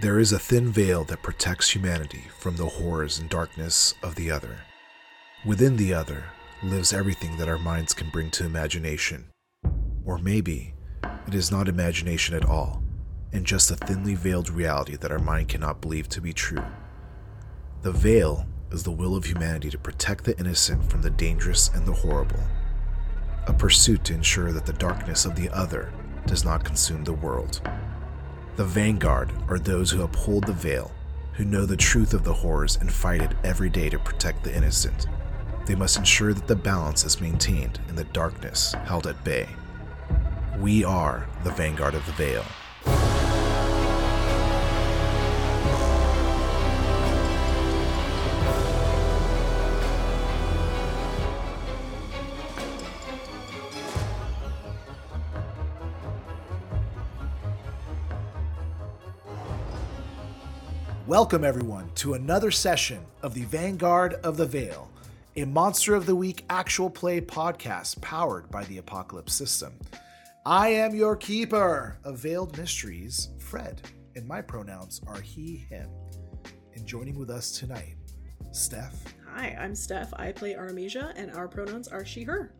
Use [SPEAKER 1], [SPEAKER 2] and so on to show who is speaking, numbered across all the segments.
[SPEAKER 1] There is a thin veil that protects humanity from the horrors and darkness of the other. Within the other lives everything that our minds can bring to imagination. Or maybe it is not imagination at all, and just a thinly veiled reality that our mind cannot believe to be true. The veil is the will of humanity to protect the innocent from the dangerous and the horrible, a pursuit to ensure that the darkness of the other does not consume the world. The vanguard are those who uphold the veil, who know the truth of the horrors and fight it every day to protect the innocent. They must ensure that the balance is maintained in the darkness held at bay. We are the vanguard of the veil. Welcome, everyone, to another session of the Vanguard of the Veil, a Monster of the Week actual play podcast powered by the Apocalypse System. I am your keeper of veiled mysteries, Fred, and my pronouns are he, him. And joining with us tonight, Steph,
[SPEAKER 2] Hi, I'm Steph. I play Artemisia, and our pronouns are she, her.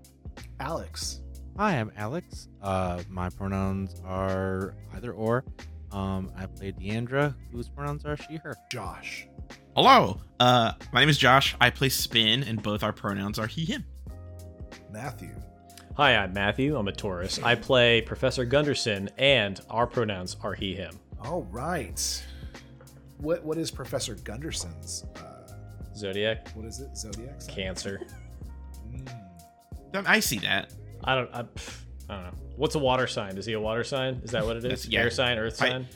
[SPEAKER 1] Alex,
[SPEAKER 3] Hi, I'm Alex. Uh, my pronouns are either or. Um, I play Deandra, whose pronouns are she, her.
[SPEAKER 1] Josh,
[SPEAKER 4] Hello. Uh, my name is Josh. I play Spin, and both our pronouns are he, him.
[SPEAKER 1] Matthew,
[SPEAKER 5] Hi, I'm Matthew. I'm a Taurus. I play Professor Gunderson, and our pronouns are he, him.
[SPEAKER 1] All right. What what is Professor Gunderson's? Uh,
[SPEAKER 5] Zodiac,
[SPEAKER 1] what is it? Zodiac. sign?
[SPEAKER 5] Cancer.
[SPEAKER 1] Mm.
[SPEAKER 4] I see that.
[SPEAKER 5] I don't. I, pff, I don't know. What's a water sign? Is he a water sign? Is that what it is?
[SPEAKER 4] Yeah.
[SPEAKER 5] Air sign, Earth
[SPEAKER 4] I-
[SPEAKER 5] sign.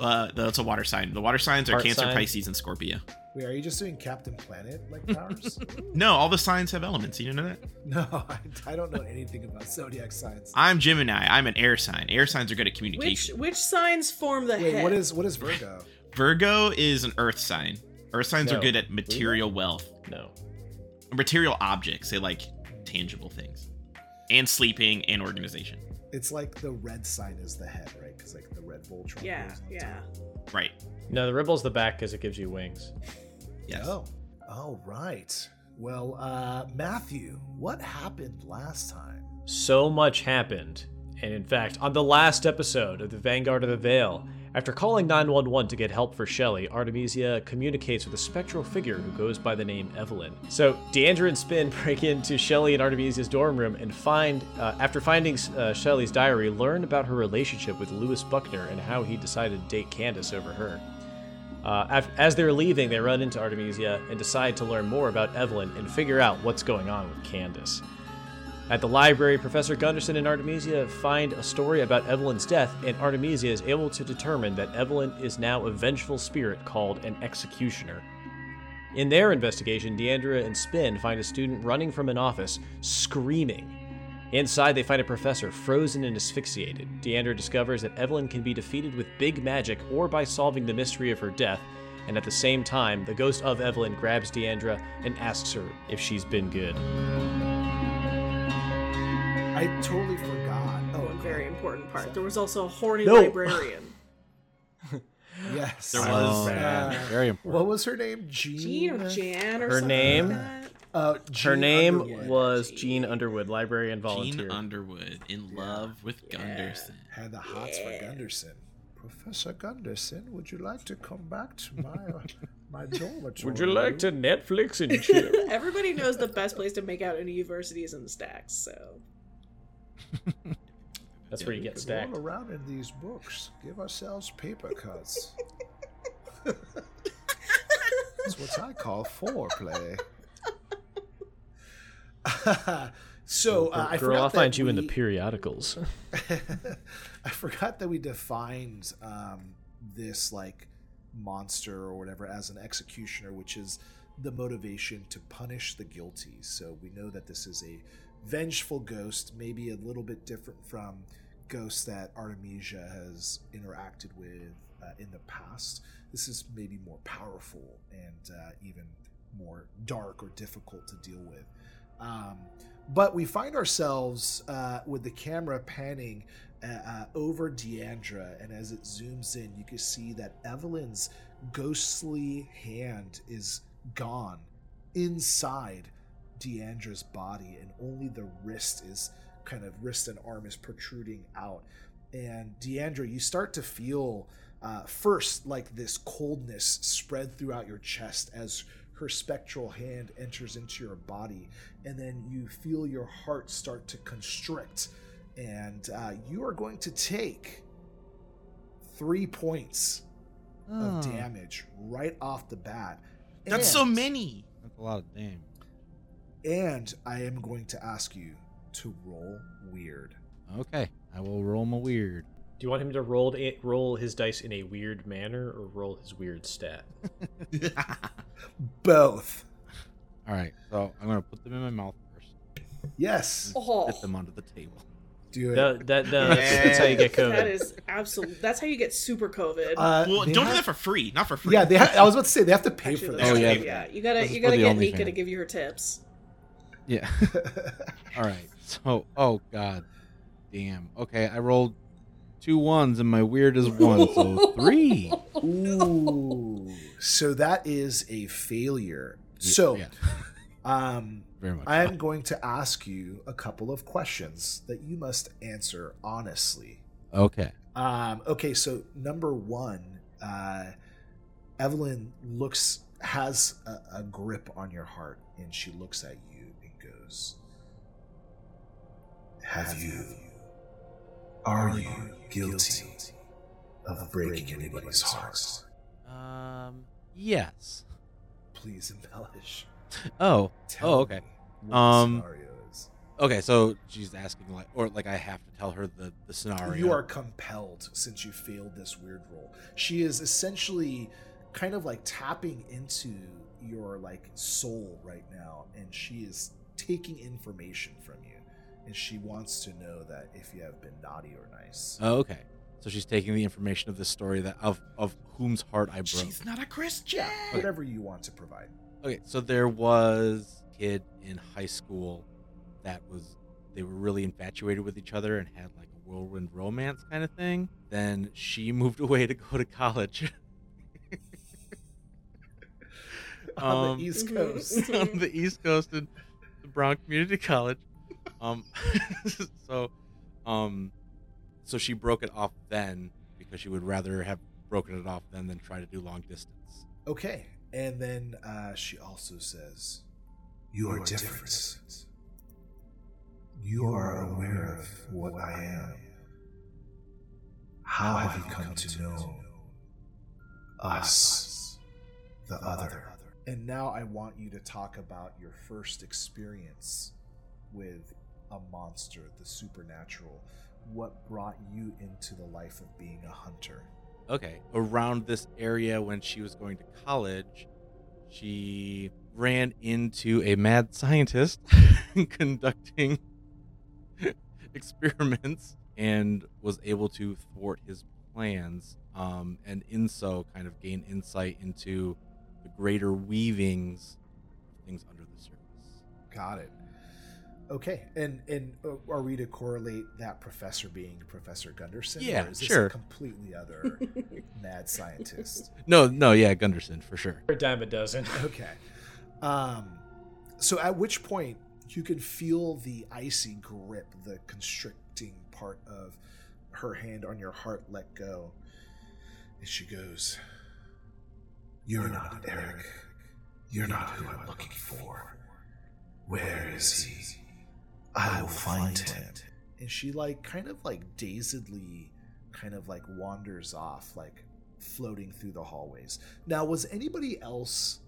[SPEAKER 4] Uh, that's a water sign. The water signs are
[SPEAKER 5] Heart
[SPEAKER 4] Cancer,
[SPEAKER 5] sign?
[SPEAKER 4] Pisces, and Scorpio.
[SPEAKER 1] Wait, are you just doing Captain Planet like powers?
[SPEAKER 4] No, all the signs have elements. You know that?
[SPEAKER 1] no, I, I don't know anything about zodiac signs.
[SPEAKER 4] I'm Gemini. I'm an air sign. Air signs are good at communication.
[SPEAKER 2] which signs form the
[SPEAKER 1] Wait,
[SPEAKER 2] head?
[SPEAKER 1] what is what is Virgo?
[SPEAKER 4] Virgo is an earth sign. Earth signs are good at material wealth,
[SPEAKER 5] No.
[SPEAKER 4] material objects. They like tangible things, and sleeping and organization.
[SPEAKER 1] It's like the red sign is the head, right? Because like the red Voltron.
[SPEAKER 2] Yeah,
[SPEAKER 1] on
[SPEAKER 2] yeah.
[SPEAKER 1] top.
[SPEAKER 4] Right.
[SPEAKER 5] No, the ribble's the back because it gives you wings.
[SPEAKER 4] Yes.
[SPEAKER 1] Oh, all right. Well, uh, Matthew, what happened last time?
[SPEAKER 5] So much happened. And in fact, on the last episode of the Vanguard of the Veil, after calling 911 to get help for Shelly, Artemisia communicates with a spectral figure who goes by the name Evelyn. So, Deandra and Spin break into Shelly and Artemisia's dorm room and find, uh, after finding uh, Shelley's diary, learn about her relationship with Lewis Buckner and how he decided to date Candace over her. Uh, as they're leaving, they run into Artemisia and decide to learn more about Evelyn and figure out what's going on with Candace. At the library, Professor Gunderson and Artemisia find a story about Evelyn's death, and Artemisia is able to determine that Evelyn is now a vengeful spirit called an executioner. In their investigation, Deandra and Spin find a student running from an office, screaming. Inside, they find a professor frozen and asphyxiated. Deandra discovers that Evelyn can be defeated with big magic or by solving the mystery of her death, and at the same time, the ghost of Evelyn grabs Deandra and asks her if she's been good.
[SPEAKER 1] I totally forgot.
[SPEAKER 2] Oh, a very important part. There was also a horny
[SPEAKER 5] No.
[SPEAKER 2] librarian.
[SPEAKER 1] Yes,
[SPEAKER 4] There
[SPEAKER 1] I
[SPEAKER 4] was.
[SPEAKER 1] uh,
[SPEAKER 3] man. Very important.
[SPEAKER 1] What was her name? Jean.
[SPEAKER 2] Jean or Jan or
[SPEAKER 5] Her name?
[SPEAKER 2] Like that.
[SPEAKER 1] Uh,
[SPEAKER 5] Her name
[SPEAKER 1] Underwood.
[SPEAKER 5] was Jean Underwood, librarian volunteer.
[SPEAKER 4] Jean Underwood in love with Gunderson.
[SPEAKER 1] had the hots for Gunderson. Professor Gunderson, would you like to come back to my uh, my dormitory?
[SPEAKER 5] Would you like to Netflix and chill?
[SPEAKER 2] Everybody knows the best place to make out in a university is in the stacks. So
[SPEAKER 5] That's where you get
[SPEAKER 1] Could
[SPEAKER 5] stacked.
[SPEAKER 1] roll around in these books. Give ourselves paper cuts. That's what I call foreplay. so uh, I
[SPEAKER 5] Girl,
[SPEAKER 1] forgot
[SPEAKER 5] I'll find
[SPEAKER 1] that
[SPEAKER 5] you in the periodicals.
[SPEAKER 1] I forgot that we defined um, this like monster or whatever as an executioner, which is the motivation to punish the guilty. So we know that this is a vengeful ghost, maybe a little bit different from ghosts that Artemisia has interacted with uh, in the past. This is maybe more powerful and uh, even more dark or difficult to deal with. Um, but we find ourselves uh, with the camera panning uh, uh, over Deandra, and as it zooms in, you can see that Evelyn's ghostly hand is gone inside Deandra's body, and only the wrist is kind of wrist and arm is protruding out. And Deandra, you start to feel uh, first like this coldness spread throughout your chest as her spectral hand enters into your body, and then you feel your heart start to constrict, and uh, you are going to take three points
[SPEAKER 3] Oh,
[SPEAKER 1] of damage right off the bat.
[SPEAKER 4] That's so many.
[SPEAKER 3] That's a lot of damage.
[SPEAKER 1] And I am going to ask you to roll weird.
[SPEAKER 3] Okay, I will roll my weird.
[SPEAKER 5] Do you want him to roll it, roll his dice in a weird manner or roll his weird stat?
[SPEAKER 1] Both.
[SPEAKER 3] All right, so I'm gonna put them in my mouth first.
[SPEAKER 1] Yes.
[SPEAKER 2] Oh,
[SPEAKER 3] Get them onto the table.
[SPEAKER 1] Do it.
[SPEAKER 5] That, that, no, that's, that's how you get COVID.
[SPEAKER 2] that is absolute. That's how you get super COVID.
[SPEAKER 1] Uh,
[SPEAKER 4] well,
[SPEAKER 1] they
[SPEAKER 4] don't do that for free. Not for free.
[SPEAKER 1] Yeah, they ha- I was about to say they have to pay
[SPEAKER 2] Actually,
[SPEAKER 1] for
[SPEAKER 2] that's
[SPEAKER 3] Oh, yeah.
[SPEAKER 2] yeah. You gotta
[SPEAKER 3] This
[SPEAKER 2] you gotta get Nika to give you her tips.
[SPEAKER 3] Yeah. All right. So, oh god, damn. Okay, I rolled two ones and my weird is one, so three.
[SPEAKER 1] Ooh. So that is a failure. So,
[SPEAKER 3] yeah,
[SPEAKER 1] um,
[SPEAKER 3] very much.
[SPEAKER 1] I am going to ask you a couple of questions that you must answer honestly.
[SPEAKER 3] okay.
[SPEAKER 1] Um, okay, so number one, uh, Evelyn looks has a, a grip on your heart, and she looks at you "Have you? Are you guilty of breaking anybody's heart?
[SPEAKER 3] Um. Yes.
[SPEAKER 1] Please embellish.
[SPEAKER 3] Oh.
[SPEAKER 1] Tell
[SPEAKER 3] Oh. Okay.
[SPEAKER 1] me what the
[SPEAKER 3] Um. Okay. So she's asking like, or like I have to tell her the the scenario.
[SPEAKER 1] You are compelled since you failed this weird roll. She is essentially kind of like tapping into your like soul right now, and she is taking information from you, and she wants to know that if you have been naughty or nice.
[SPEAKER 3] Oh, okay. So she's taking the information of this story that of of whom's heart I broke.
[SPEAKER 4] She's not a Christian.
[SPEAKER 1] Whatever you want to provide.
[SPEAKER 3] Okay, so there was a kid in high school that was they were really infatuated with each other and had like a whirlwind romance kind of thing. Then she moved away to go to college
[SPEAKER 1] On
[SPEAKER 3] Um,
[SPEAKER 1] the East
[SPEAKER 2] Mhm.
[SPEAKER 1] Coast.
[SPEAKER 3] on the East Coast in the Brown Community College. Um, so, um, so she broke it off then because she would rather have broken it off then than try to do long distance.
[SPEAKER 1] Okay. And then uh, she also says, You are different. You are aware of what I am. How have you come to know us, the other? And now I want you to talk about your first experience with a monster, the supernatural. What brought you into the life of being a hunter?
[SPEAKER 3] okay, around this area when she was going to college, she ran into a mad scientist conducting experiments and was able to thwart his plans. Um, and in so, kind of gain insight into greater weavings things under the surface.
[SPEAKER 1] Got it. Okay, and and uh, are we to correlate that professor being Professor Gunderson?
[SPEAKER 3] Yeah,
[SPEAKER 1] or is this
[SPEAKER 3] sure.
[SPEAKER 1] A completely other mad scientist.
[SPEAKER 3] No, no, yeah, Gunderson for sure.
[SPEAKER 5] A dime a dozen.
[SPEAKER 1] Okay. Um, so at which point you can feel the icy grip, the constricting part of her hand on your heart let go, and she goes, "You're not Eric. You're not who I'm looking for. Where is he? I will find him." And she like kind of like dazedly kind of like wanders off like floating through the hallways. Now, was anybody else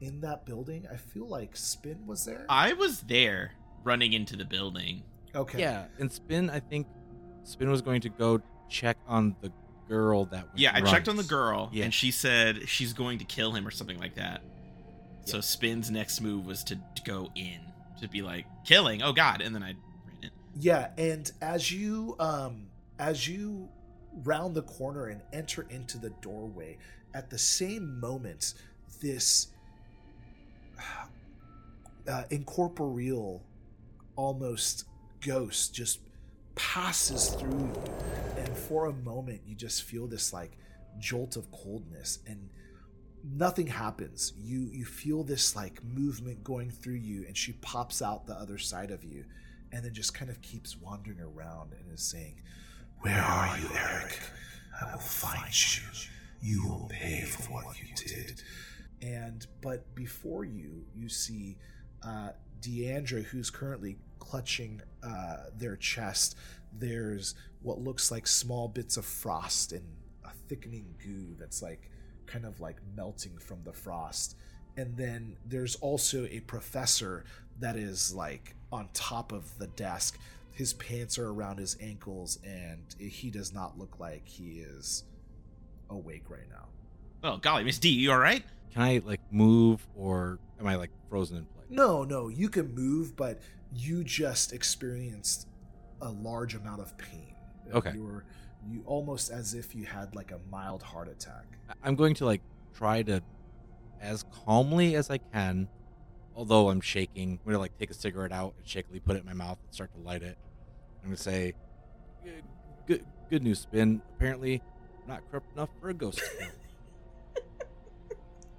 [SPEAKER 1] in that building? I feel like Spin was there.
[SPEAKER 4] I was there running into the building.
[SPEAKER 1] okay.
[SPEAKER 3] Yeah, and Spin, I think Spin was going to go check on the girl that went
[SPEAKER 4] Yeah, I checked on the girl,
[SPEAKER 3] Yeah.
[SPEAKER 4] and she said she's going to kill him or something like that. So Spin's next move was to go in to be like killing. Oh God! And then I ran it.
[SPEAKER 1] Yeah, and as you um as you round the corner and enter into the doorway, at the same moment, this uh, incorporeal, almost ghost just passes through you, for a moment you just feel this like jolt of coldness and nothing happens. You you feel this like movement going through you and she pops out the other side of you and then just kind of keeps wandering around and is saying where are you eric? I will find you. You will pay for what you did. And but before you you see uh deandra who's currently clutching uh their chest there's what looks like small bits of frost and a thickening goo that's like kind of like melting from the frost. And then there's also a professor that is like on top of the desk. His pants are around his ankles, and he does not look like he is awake right now.
[SPEAKER 4] Oh golly, Miss D, you all right?
[SPEAKER 3] Can I like move or am I like frozen in place?
[SPEAKER 1] No, no, you can move, but you just experienced a large amount of pain.
[SPEAKER 3] Okay.
[SPEAKER 1] You were you almost as if you had like a mild heart attack.
[SPEAKER 3] I- I'm going to like try to, as calmly as I can, although I'm shaking. I'm gonna like take a cigarette out and shakily put it in my mouth and start to light it. I'm gonna say, "Good- "Good, good news, Spin. Apparently, I'm not corrupt enough for a ghost.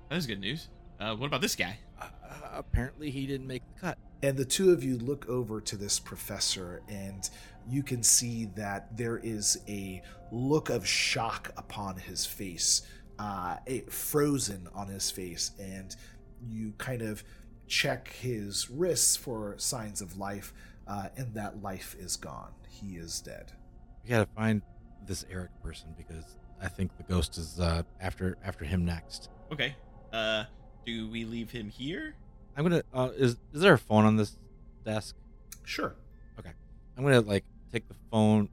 [SPEAKER 4] That is good news. Uh, what about this guy?
[SPEAKER 3] Uh, apparently, he didn't make the cut.
[SPEAKER 1] And the two of you look over to this professor, and you can see that there is a look of shock upon his face, uh, it frozen on his face, and you kind of check his wrists for signs of life, uh, and that life is gone. He is dead.
[SPEAKER 3] We gotta find this Eric person because I think the ghost is uh, after after him next.
[SPEAKER 4] Okay. Uh, do we leave him here?
[SPEAKER 3] I'm gonna. Uh, is is there a phone on this desk?
[SPEAKER 1] Sure. Okay.
[SPEAKER 3] I'm gonna like take the phone.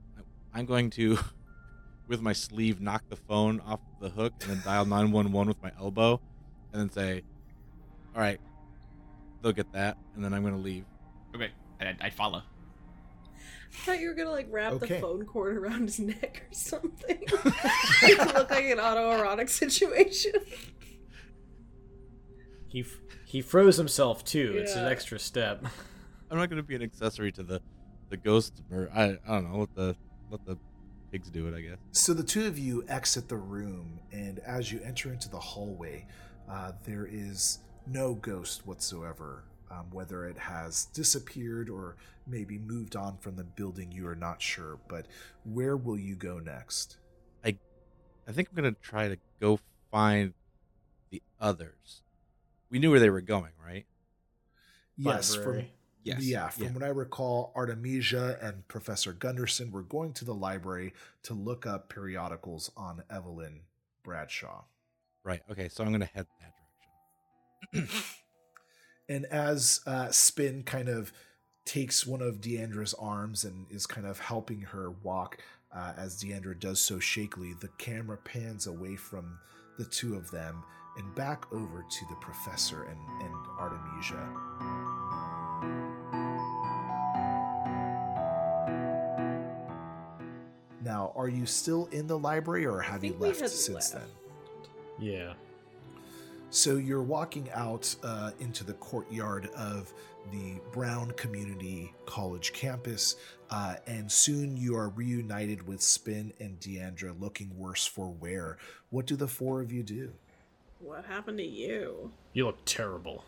[SPEAKER 3] I'm going to, with my sleeve, knock the phone off the hook and then dial 911 with my elbow, and then say, "All right, they'll get that," and then I'm gonna leave.
[SPEAKER 4] Okay, I, I follow.
[SPEAKER 2] I thought you were gonna like wrap
[SPEAKER 1] Okay.
[SPEAKER 2] the phone cord around his neck or something. Make it look like an autoerotic situation.
[SPEAKER 5] He f- he froze himself too. It's an extra step.
[SPEAKER 3] I'm not gonna be an accessory to the the ghost or I I don't know let the let the pigs do it. I guess.
[SPEAKER 1] So the two of you exit the room, and as you enter into the hallway, uh, there is no ghost whatsoever. Um, whether it has disappeared or maybe moved on from the building, you are not sure. But where will you go next?
[SPEAKER 3] I, I think I'm gonna try to go find the others. We knew where they were going, right?
[SPEAKER 1] Yes, from
[SPEAKER 5] Library.
[SPEAKER 4] Yes.
[SPEAKER 1] yeah, from
[SPEAKER 3] Yeah.
[SPEAKER 1] what I recall, Artemisia and Professor Gunderson were going to the library to look up periodicals on Evelyn Bradshaw.
[SPEAKER 3] Right. Okay. So I'm gonna head that direction.
[SPEAKER 1] And as uh, Spin kind of takes one of Deandra's arms and is kind of helping her walk, uh, as Deandra does so shakily, the camera pans away from the two of them and back over to the professor and, and Artemisia. Now, are you still in the library or have you left
[SPEAKER 2] had
[SPEAKER 1] since
[SPEAKER 2] left.
[SPEAKER 1] then?
[SPEAKER 5] Yeah.
[SPEAKER 1] So you're walking out uh, into the courtyard of the Brown Community College campus, uh, and soon you are reunited with Spin and Deandra, looking worse for wear. What do the four of you do?
[SPEAKER 2] What happened to you?
[SPEAKER 5] You look terrible.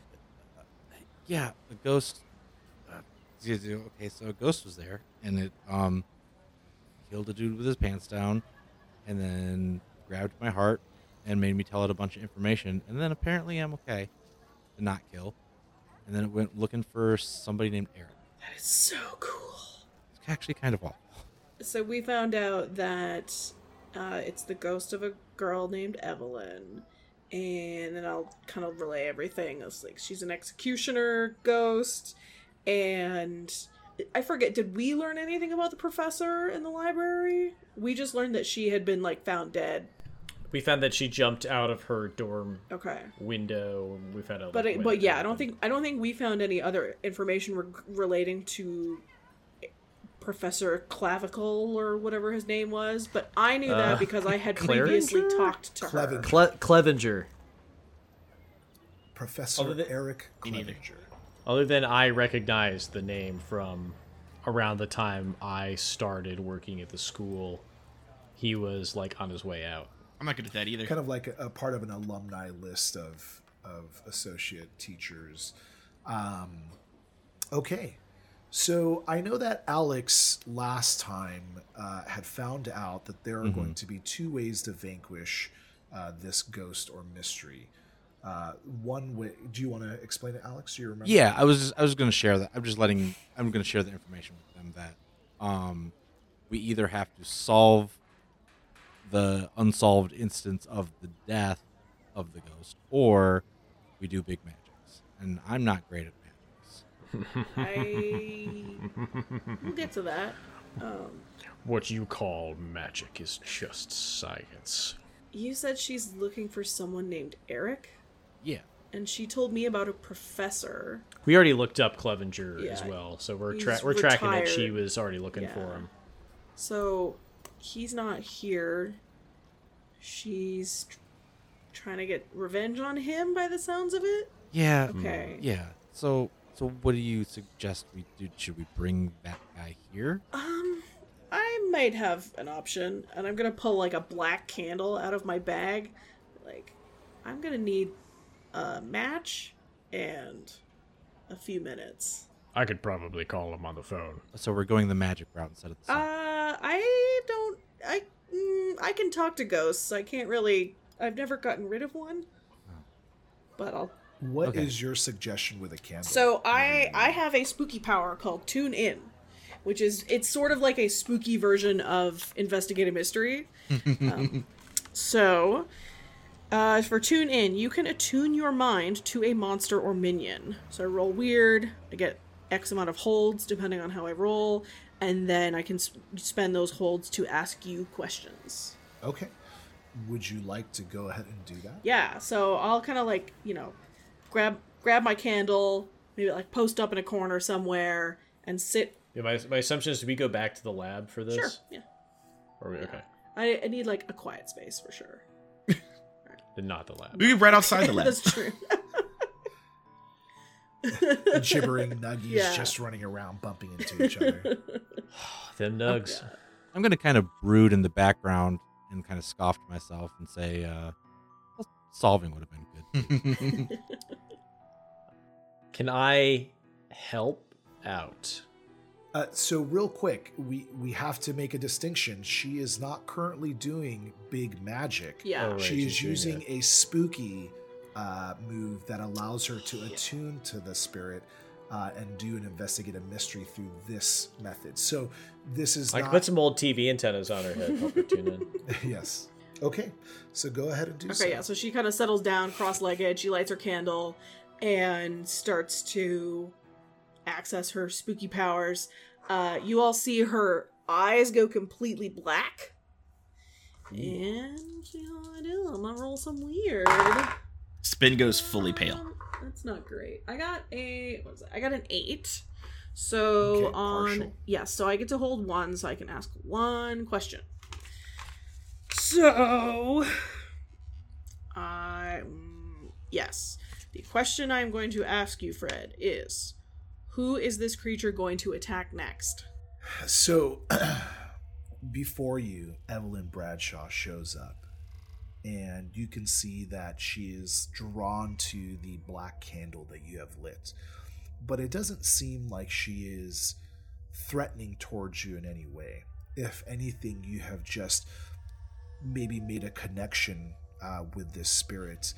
[SPEAKER 3] Yeah, the ghost. Uh, yeah, yeah, okay, so a ghost was there, and it um killed a dude with his pants down, and then grabbed my heart and made me tell it a bunch of information, and then apparently I'm okay to not kill, and then it went looking for somebody named Eric.
[SPEAKER 2] That is so cool.
[SPEAKER 3] It's actually kind of awful.
[SPEAKER 2] So we found out that uh, it's the ghost of a girl named Evelyn, and then I'll kind of relay everything. It's like she's an executioner ghost, and I forget. Did we learn anything about the professor in the library? We just learned that she had been like found dead.
[SPEAKER 5] We found that she jumped out of her dorm
[SPEAKER 2] Okay.
[SPEAKER 5] window. We found out.
[SPEAKER 2] But
[SPEAKER 5] like,
[SPEAKER 2] it, but yeah, I don't think I don't think we found any other information re- relating to Professor Clavicle or whatever his name was. But I knew
[SPEAKER 5] Uh,
[SPEAKER 2] that because I had previously talked to her.
[SPEAKER 1] Cleven-
[SPEAKER 5] Cle- Clevenger.
[SPEAKER 1] Professor
[SPEAKER 5] Although the-
[SPEAKER 1] Eric
[SPEAKER 4] Me.
[SPEAKER 1] Clevenger.
[SPEAKER 5] Other than I recognized the name from around the time I started working at the school, he was like on his way out.
[SPEAKER 4] I'm not good at that either.
[SPEAKER 1] kind of like a, a part of an alumni list of of associate teachers. Um, okay, so I know that Alex last time uh, had found out that there are going to be two ways to vanquish uh, this ghost or mystery. Uh, one way. Do you want to explain it, Alex? Do you remember?
[SPEAKER 3] Yeah, I was just, I was going to share that. I'm just letting I'm going to share the information with them that um we either have to solve the unsolved instance of the death of the ghost or we do big magics. And I'm not great at.
[SPEAKER 2] I we'll get to that. Um,
[SPEAKER 5] What you call magic is just science.
[SPEAKER 2] you said she's looking for someone named Eric,
[SPEAKER 3] Yeah.
[SPEAKER 2] and she told me about a professor.
[SPEAKER 5] We already looked up Clevenger as well, so we're tra- we're tracking that she was already looking for him.
[SPEAKER 2] So he's not here. She's tr- trying to get revenge on him by the sounds of it.
[SPEAKER 3] Yeah.
[SPEAKER 2] Okay.
[SPEAKER 3] Yeah. So so what do you suggest we do? Should we bring that guy here?
[SPEAKER 2] Um, I might have an option, and I'm gonna pull like a black candle out of my bag. Like, I'm gonna need a match and a few minutes.
[SPEAKER 5] I could probably call him on the phone.
[SPEAKER 3] So we're going the magic route instead of the
[SPEAKER 2] Uh. I don't. I mm, I can talk to ghosts. I can't really. I've never gotten rid of one. But I'll.
[SPEAKER 1] What is
[SPEAKER 3] Okay.
[SPEAKER 1] your suggestion with a candle?
[SPEAKER 2] So I I have a spooky power called Tune In, which is it's sort of like a spooky version of investigative mystery. Um, so. Uh, for tune in, you can attune your mind to a monster or minion. So I roll weird, I get X amount of holds depending on how I roll, and then I can s- spend those holds to ask you questions.
[SPEAKER 1] Okay. Would you like to go ahead and do that?
[SPEAKER 2] Yeah, so I'll kind of like you know, grab grab my candle, maybe like post up in a corner somewhere, and sit.
[SPEAKER 5] Yeah, my, my assumption is do we go back to the lab for this?
[SPEAKER 2] Sure, yeah.
[SPEAKER 5] Or we, okay.
[SPEAKER 2] I, I need like a quiet space for sure.
[SPEAKER 5] Then not the lab.
[SPEAKER 4] We could right outside the lab.
[SPEAKER 2] That's true.
[SPEAKER 1] The gibbering nuggies
[SPEAKER 2] Yeah.
[SPEAKER 1] just running around bumping into each other.
[SPEAKER 5] Them nugs.
[SPEAKER 3] I'm gonna kind of brood in the background and kind of scoff to myself and say, uh, solving would have been good.
[SPEAKER 5] Can I help out?
[SPEAKER 1] Uh, so real quick, we we have to make a distinction. She is not currently doing big magic.
[SPEAKER 2] yeah.
[SPEAKER 5] Oh, right,
[SPEAKER 1] she is using
[SPEAKER 5] it.
[SPEAKER 1] a spooky uh, move that allows her to attune to the spirit uh, and do an investigative mystery through this method. So this is
[SPEAKER 5] I
[SPEAKER 1] not
[SPEAKER 5] put some old TV antennas on her head. Help her tune in.
[SPEAKER 1] yes. Okay, so go ahead and do so.
[SPEAKER 2] Okay, yeah. So she kind of settles down, cross-legged. She lights her candle and starts to access her spooky powers. Uh, you all see her eyes go completely black. And you know what I do? I'm gonna roll some weird.
[SPEAKER 4] Spin goes fully pale.
[SPEAKER 2] Um, that's not great. I got a what was it? I got an eight. So
[SPEAKER 1] Okay,
[SPEAKER 2] on
[SPEAKER 1] partial.
[SPEAKER 2] yes, so I get to hold one, so I can ask one question. So, mm, yes, the question I'm going to ask you, Fred, is who is this creature going to attack next?
[SPEAKER 1] So, before you, Evelyn Bradshaw shows up, and you can see that she is drawn to the black candle that you have lit. But it doesn't seem like she is threatening towards you in any way. If anything, you have just maybe made a connection uh, with this spirit.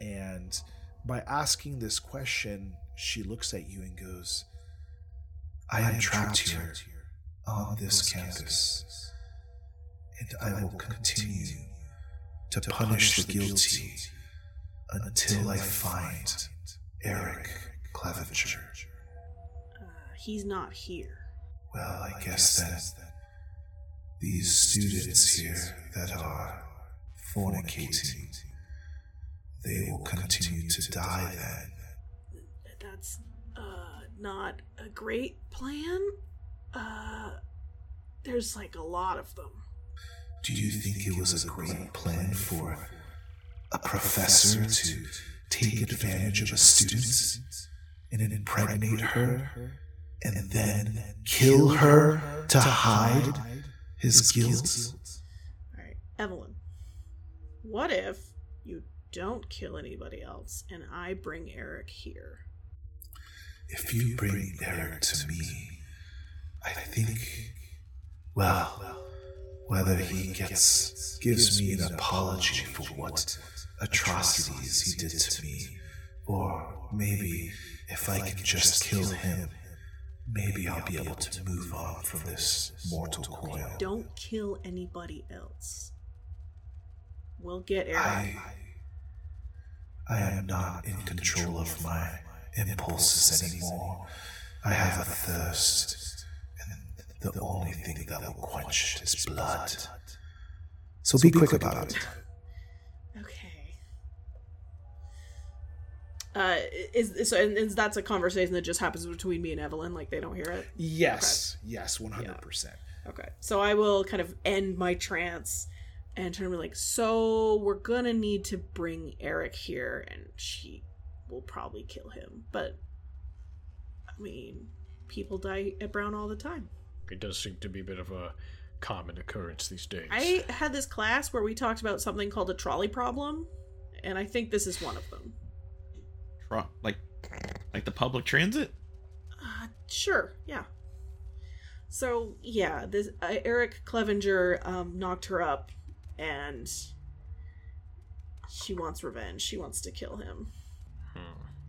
[SPEAKER 1] And by asking this question, she looks at you and goes, I am trapped here on this campus, and I will continue to punish the guilty until I find Eric Clevenger.
[SPEAKER 2] Uh, he's not here.
[SPEAKER 1] Well, I guess then these students here that are fornicating, they will continue to die then.
[SPEAKER 2] That's uh not a great plan. Uh there's like a lot of them.
[SPEAKER 1] Do you think it was a great plan for a professor to take advantage of a student and impregnate her, and then kill her to hide his guilt?
[SPEAKER 2] Alright, Evelyn. What if you don't kill anybody else and I bring Eric here?
[SPEAKER 1] If you bring Eric to me, I think, well, whether he gets gives me an apology for what atrocities he did to me, or maybe if I can just kill him, maybe I'll be able to move on from this mortal coil.
[SPEAKER 2] Don't kill anybody else. We'll get Eric.
[SPEAKER 1] I, I am not in control of my impulses anymore. I have a thirst, and the only thing that will quench it is blood. So be quick about it.
[SPEAKER 2] Uh, is so, and, and that's a conversation that just happens between me and Evelyn. Like they don't hear it.
[SPEAKER 1] Yes, yes, one hundred percent.
[SPEAKER 2] Okay. So I will kind of end my trance and turn to be like, so we're gonna need to bring Eric here, and she will probably kill him. But I mean, people die at Brown all the time.
[SPEAKER 5] It does seem to be a bit of a common occurrence these days.
[SPEAKER 2] I had this class where we talked about something called a trolley problem, and I think this is one of them.
[SPEAKER 4] Tro- like, like the public transit.
[SPEAKER 2] Uh, sure, yeah. So yeah, this uh, Eric Clevenger um, knocked her up, and she wants revenge. She wants to kill him.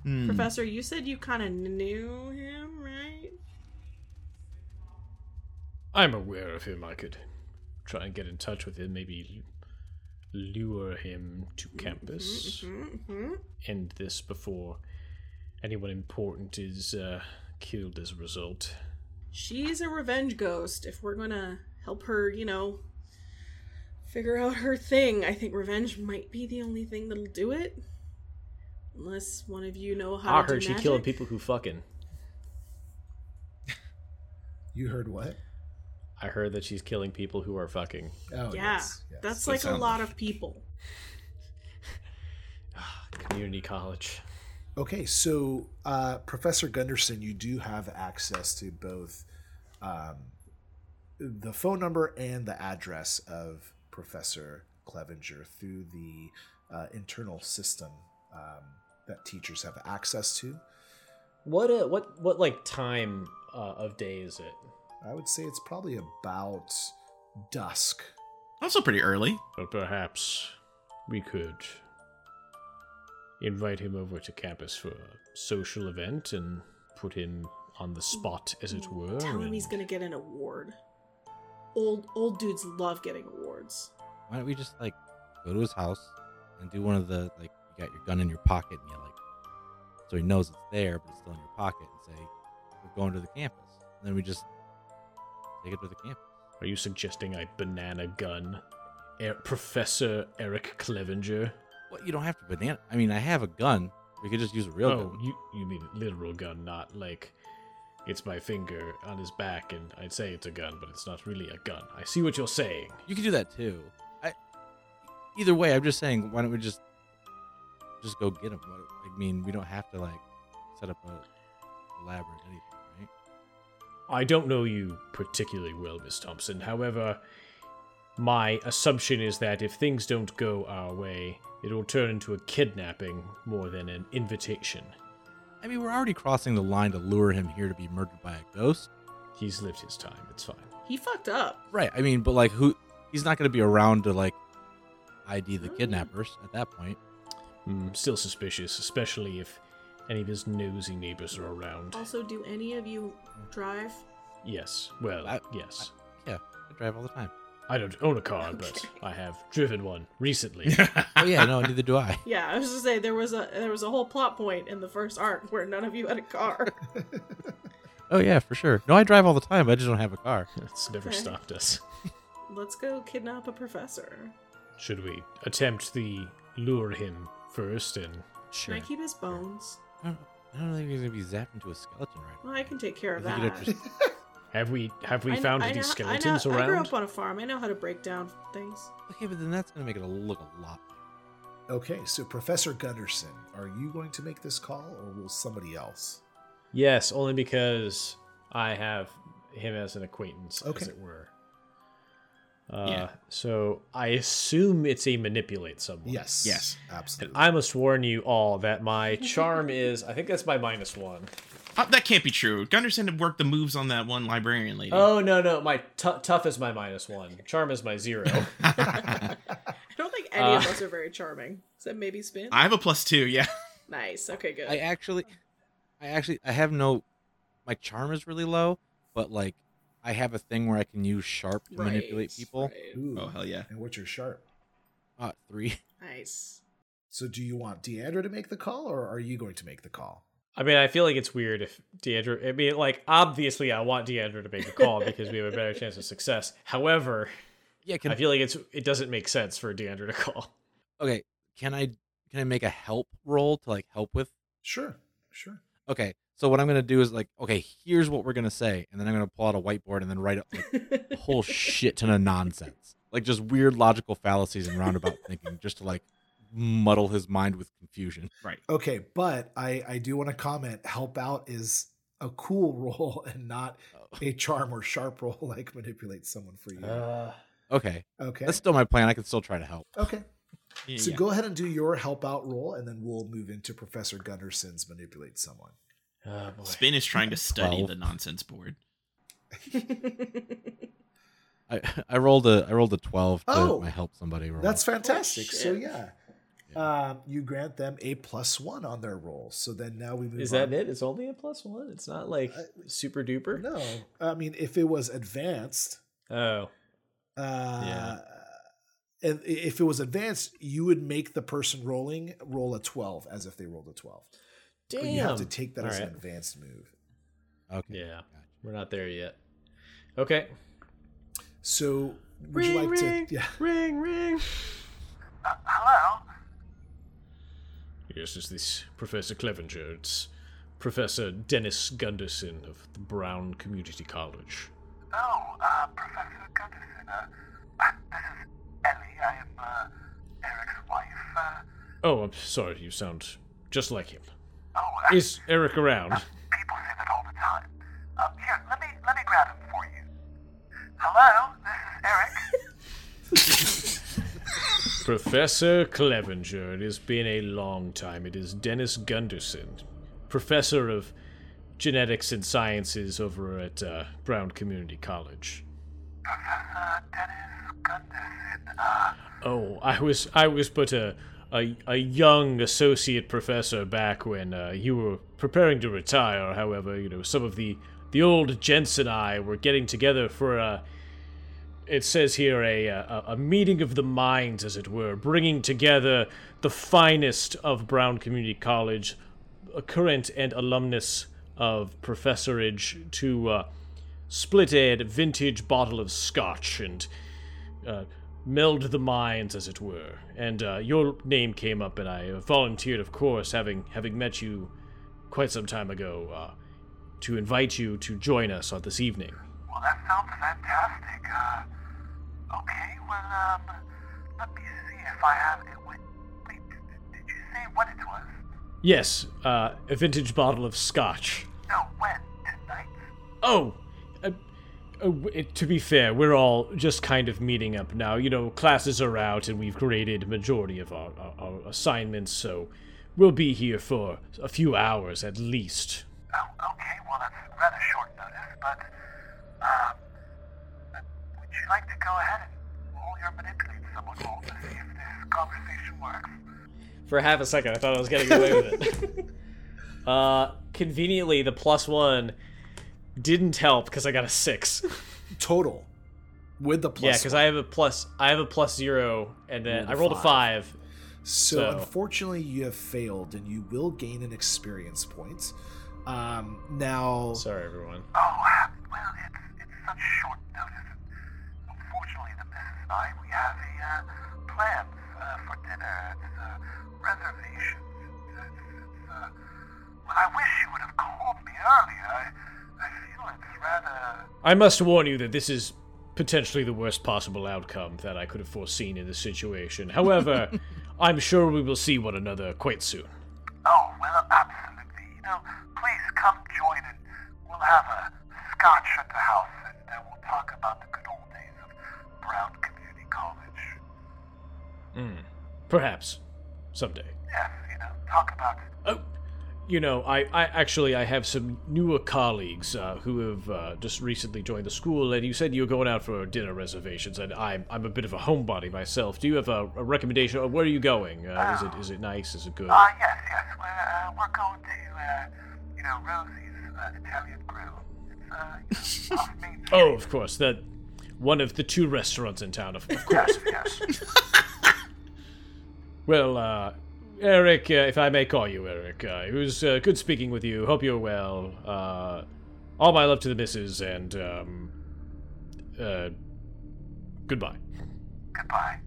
[SPEAKER 4] Hmm.
[SPEAKER 2] Professor, you said you kind of knew him, right?
[SPEAKER 5] I'm aware of him. I could try and get in touch with him, maybe lure him to campus.
[SPEAKER 2] Mm-hmm.
[SPEAKER 5] End this before anyone important is uh, killed as a result.
[SPEAKER 2] She's a revenge ghost. If we're gonna help her, you know, figure out her thing, I think revenge might be the only thing that'll do it. Unless one of you know how
[SPEAKER 5] I
[SPEAKER 2] to
[SPEAKER 5] heard
[SPEAKER 2] do
[SPEAKER 5] she
[SPEAKER 2] magic.
[SPEAKER 5] killing people who fucking.
[SPEAKER 1] You heard what?
[SPEAKER 5] I heard that she's killing people who are fucking.
[SPEAKER 1] Oh,
[SPEAKER 2] Yeah,
[SPEAKER 1] yes, yes.
[SPEAKER 2] that's
[SPEAKER 4] That
[SPEAKER 2] like a lot of people.
[SPEAKER 5] Community college.
[SPEAKER 1] Okay, so uh, Professor Gunderson, you do have access to both um, the phone number and the address of Professor Clevenger through the uh, internal system um, that teachers have access to.
[SPEAKER 5] What uh, what what like time uh, of day is it?
[SPEAKER 1] I would say it's probably about dusk.
[SPEAKER 4] Also pretty early.
[SPEAKER 5] But perhaps we could invite him over to campus for a social event and put him on the spot, as it were.
[SPEAKER 2] Tell him he's gonna get an award. Old old dudes love getting awards.
[SPEAKER 3] Why don't we just like go to his house and do one of the like you got your gun in your pocket and you like so he knows it's there but it's still in your pocket and say we're going to the campus. And then we just take it to the campus.
[SPEAKER 5] Are you suggesting I banana gun er- Professor Eric Clevenger?
[SPEAKER 3] Well, you don't have to banana. I mean, I have a gun. We could just use a real
[SPEAKER 5] oh,
[SPEAKER 3] gun.
[SPEAKER 5] you you mean literal gun, not like it's my finger on his back and I'd say it's a gun, but it's not really a gun. I see what you're saying.
[SPEAKER 3] You could do that too. I, either way, I'm just saying, why don't we just just go get him? I mean, we don't have to like set up a elaborate anything?
[SPEAKER 5] I don't know you particularly well, Miss Thompson. However, my assumption is that if things don't go our way, it will turn into a kidnapping more than an invitation.
[SPEAKER 3] I mean, we're already crossing the line to lure him here to be murdered by a ghost,
[SPEAKER 5] He's lived his time. It's fine.
[SPEAKER 2] He fucked up.
[SPEAKER 3] right? I mean, but like, who? He's not going to be around to like ID the kidnappers at that point.
[SPEAKER 5] Mm, still suspicious, especially if any of his nosy neighbors are around.
[SPEAKER 2] Also, do any of you drive?
[SPEAKER 5] Yes. Well,
[SPEAKER 3] I-
[SPEAKER 5] yes.
[SPEAKER 3] Yeah, I drive all the time.
[SPEAKER 5] I don't own a car, but I have driven one recently.
[SPEAKER 3] Oh yeah, no, neither do I.
[SPEAKER 2] Yeah, I was just say there was a there was a whole plot point in the first arc where none of you had a car.
[SPEAKER 3] Oh yeah, for sure. No, I drive all the time. I just don't have a car.
[SPEAKER 5] it's never
[SPEAKER 2] Okay.
[SPEAKER 5] stopped us.
[SPEAKER 2] Let's go kidnap a professor.
[SPEAKER 5] Should we attempt the lure him first and
[SPEAKER 3] Sure.
[SPEAKER 2] Can I keep his bones?
[SPEAKER 3] I don't, I don't think he's gonna be zapped into a skeleton right
[SPEAKER 2] Well, I can take care of
[SPEAKER 3] I
[SPEAKER 2] that.
[SPEAKER 3] think you'd have
[SPEAKER 5] have we have we
[SPEAKER 2] I kn-
[SPEAKER 5] found
[SPEAKER 2] I
[SPEAKER 5] any
[SPEAKER 2] know-
[SPEAKER 5] skeletons
[SPEAKER 2] I know, I grew
[SPEAKER 5] around?
[SPEAKER 2] up on a farm. I know how to break down things.
[SPEAKER 3] Okay, but then that's gonna make it look a lot.
[SPEAKER 1] Okay, so Professor Gunderson, are you going to make this call or will somebody else?
[SPEAKER 5] Yes, only because I have him as an acquaintance,
[SPEAKER 1] Okay.
[SPEAKER 5] as it were. Uh,
[SPEAKER 4] Yeah.
[SPEAKER 5] So I assume it's a manipulate someone.
[SPEAKER 1] Yes.
[SPEAKER 4] Yes.
[SPEAKER 1] Absolutely.
[SPEAKER 5] I must warn you all that my charm is. I think that's my minus one.
[SPEAKER 4] Uh, that can't be true. Gunderson had worked the moves on that one librarian lady.
[SPEAKER 5] Oh no no, my t- tough is my minus one. Charm is my zero.
[SPEAKER 2] I don't think any of
[SPEAKER 5] Uh,
[SPEAKER 2] us are very charming. Is that maybe spin?
[SPEAKER 4] I have a plus two. Yeah.
[SPEAKER 2] nice. Okay, good.
[SPEAKER 3] I actually, I actually, I have no. My charm is really low, but like, I have a thing where I can use sharp to
[SPEAKER 2] Right,
[SPEAKER 3] manipulate people.
[SPEAKER 2] right.
[SPEAKER 1] Ooh.
[SPEAKER 4] Oh hell yeah.
[SPEAKER 1] And what's your sharp?
[SPEAKER 3] Uh, three.
[SPEAKER 2] Nice.
[SPEAKER 1] So do you want Deandra to make the call or are you going to make the call?
[SPEAKER 5] I mean, I feel like it's weird if Deandra. I mean, like obviously, I want Deandra to make the call because we have a better chance of success. However,
[SPEAKER 3] Yeah. Can
[SPEAKER 5] I feel like it's it doesn't make sense for Deandra to call.
[SPEAKER 3] okay. Can I can I make a help roll to like help with?
[SPEAKER 1] Sure. Sure.
[SPEAKER 3] Okay. So what I'm gonna do is like, okay, here's what we're gonna say, and then I'm gonna pull out a whiteboard and then write up like a whole shit ton of nonsense, like just weird logical fallacies and roundabout thinking, just to like muddle his mind with confusion.
[SPEAKER 4] Right.
[SPEAKER 1] Okay, but I I do want to comment. Help out is a cool roll and not a charm or sharp roll like manipulate someone for you.
[SPEAKER 5] Uh,
[SPEAKER 3] Okay,
[SPEAKER 1] okay.
[SPEAKER 3] that's still my plan. I can still try to help.
[SPEAKER 1] Okay.
[SPEAKER 4] Yeah,
[SPEAKER 1] So
[SPEAKER 4] yeah.
[SPEAKER 1] go ahead and do your help out roll, and then we'll move into Professor Gunderson's manipulate someone.
[SPEAKER 5] Oh, boy.
[SPEAKER 4] Spin is trying to study
[SPEAKER 3] Twelve.
[SPEAKER 4] the nonsense board.
[SPEAKER 3] I I rolled a I rolled a twelve to
[SPEAKER 1] Oh.
[SPEAKER 3] help somebody roll.
[SPEAKER 1] That's fantastic. So
[SPEAKER 2] shit.
[SPEAKER 1] yeah, um, you grant them a plus one on their roll. So then now we move.
[SPEAKER 5] Is that it? It's only a plus one. It's not like
[SPEAKER 1] Uh,
[SPEAKER 5] super duper.
[SPEAKER 1] No, I mean if it was advanced,
[SPEAKER 5] Oh,
[SPEAKER 1] uh,
[SPEAKER 5] Yeah.
[SPEAKER 1] and if it was advanced, you would make the person rolling roll a twelve as if they rolled a twelve.
[SPEAKER 5] Damn!
[SPEAKER 1] But you have to take that as an advanced move.
[SPEAKER 3] okay.
[SPEAKER 5] Yeah, we're not there yet. Okay.
[SPEAKER 1] So would you like to? Yeah.
[SPEAKER 5] ring, ring.
[SPEAKER 6] Hello?
[SPEAKER 5] Yes, is this Professor Clevenger? It's Professor Dennis Gunderson of the Brown Community College.
[SPEAKER 6] Oh, uh, Professor Gunderson. Uh, uh, this is Ellie. I am, uh, Eric's wife. Uh,
[SPEAKER 5] Oh, I'm sorry. You sound just like him.
[SPEAKER 6] Oh, uh,
[SPEAKER 5] Is Eric around?
[SPEAKER 6] people say that all the time. Um, here, let me, let me grab him for you. Hello? This is Eric.
[SPEAKER 5] Professor Clevenger, it has been a long time. It is Dennis Gunderson, professor of genetics and sciences over at uh, Brown Community College.
[SPEAKER 6] Professor Dennis Gunderson. Uh,
[SPEAKER 5] Oh, I was I was but a a, a young associate professor back when uh, you were preparing to retire. However, you know some of the the old gents and I were getting together for a. It says here a, a a meeting of the minds, as it were, bringing together the finest of Brown Community College, current and alumnus of professorage, to uh, split a vintage bottle of scotch and uh, meld the minds, as it were. And uh, your name came up, and I volunteered, of course, having having met you quite some time ago, uh, to invite you to join us on this evening.
[SPEAKER 6] well, that sounds fantastic. Uh, okay, well, um, let me see if I have it. Wait, wait, did you say what it was?
[SPEAKER 5] Yes, uh, a vintage bottle of scotch.
[SPEAKER 6] No, when? Tonight?
[SPEAKER 5] Oh, uh, to be fair, we're all just kind of meeting up now. You know, classes are out, and we've graded majority of our, our, our assignments, so we'll be here for a few hours at least.
[SPEAKER 6] Oh, okay, well, that's rather short notice, but, um, uh, would you like to go ahead and roll your manipulate someone roll to see if this conversation works?
[SPEAKER 5] For half a second, I thought I was getting away with it. uh, conveniently, the plus one didn't help because I got a six.
[SPEAKER 1] Total with the plus.
[SPEAKER 5] yeah, because I have a plus. I have a plus zero, and then
[SPEAKER 1] Rolled
[SPEAKER 5] I
[SPEAKER 1] a
[SPEAKER 5] rolled a
[SPEAKER 1] five.
[SPEAKER 5] five.
[SPEAKER 1] So,
[SPEAKER 5] So-
[SPEAKER 1] unfortunately, you have failed, and you will gain an experience point. Um, now,
[SPEAKER 5] Sorry, everyone.
[SPEAKER 6] Oh, well, it's, it's such short notice. Unfortunately, the missus and I, we have a, uh, plans, uh, for dinner. It's, uh, reservations. It's, it's, uh, well, I wish you would have called me earlier. I, I feel it's rather...
[SPEAKER 5] I must warn you that this is potentially the worst possible outcome that I could have foreseen in this situation. However, I'm sure we will see one another quite soon.
[SPEAKER 6] Oh, well, absolutely. You know, please come join and we'll have a scotch at the house and uh, we'll talk about the good old days of Brown Community College.
[SPEAKER 5] Hmm. Perhaps. Someday.
[SPEAKER 6] Yes, you know, talk about
[SPEAKER 5] Oh, you know, I, I actually I have some newer colleagues uh, who have uh, just recently joined the school, and you said you were going out for dinner reservations, and I'm I'm a bit of a homebody myself. Do you have a, a recommendation? Or where are you going? Uh, is it is it nice? Is it good?
[SPEAKER 6] Uh, yes, yes. We're, uh, we're going to, uh, you know, Rosie's uh, Italian Grill. It's, uh, you know, off Main Street.
[SPEAKER 5] oh, of course, that one of the two restaurants in town. Of, of course.
[SPEAKER 6] Yes, yes.
[SPEAKER 5] well, uh, Eric, uh, if I may call you Eric, uh, it was uh, good speaking with you. Hope you're well. Uh, all my love to the missus, and um, uh, goodbye.
[SPEAKER 6] Goodbye.